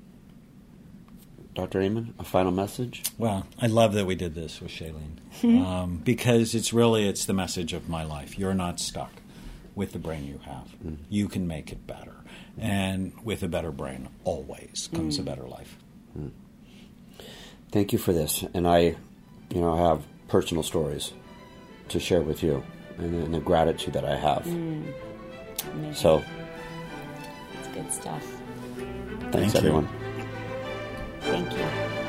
Dr. Amen, a final message? Well, I love that we did this with Chalene hmm. um, because it's really it's the message of my life. You're not stuck with the brain you have. Hmm. You can make it better, and with a better brain, always comes a better life. Thank you for this. And I, you know, have personal stories to share with you and, and the gratitude that I have. Amazing. So, it's Good stuff. Thanks, Thank everyone. Thank you.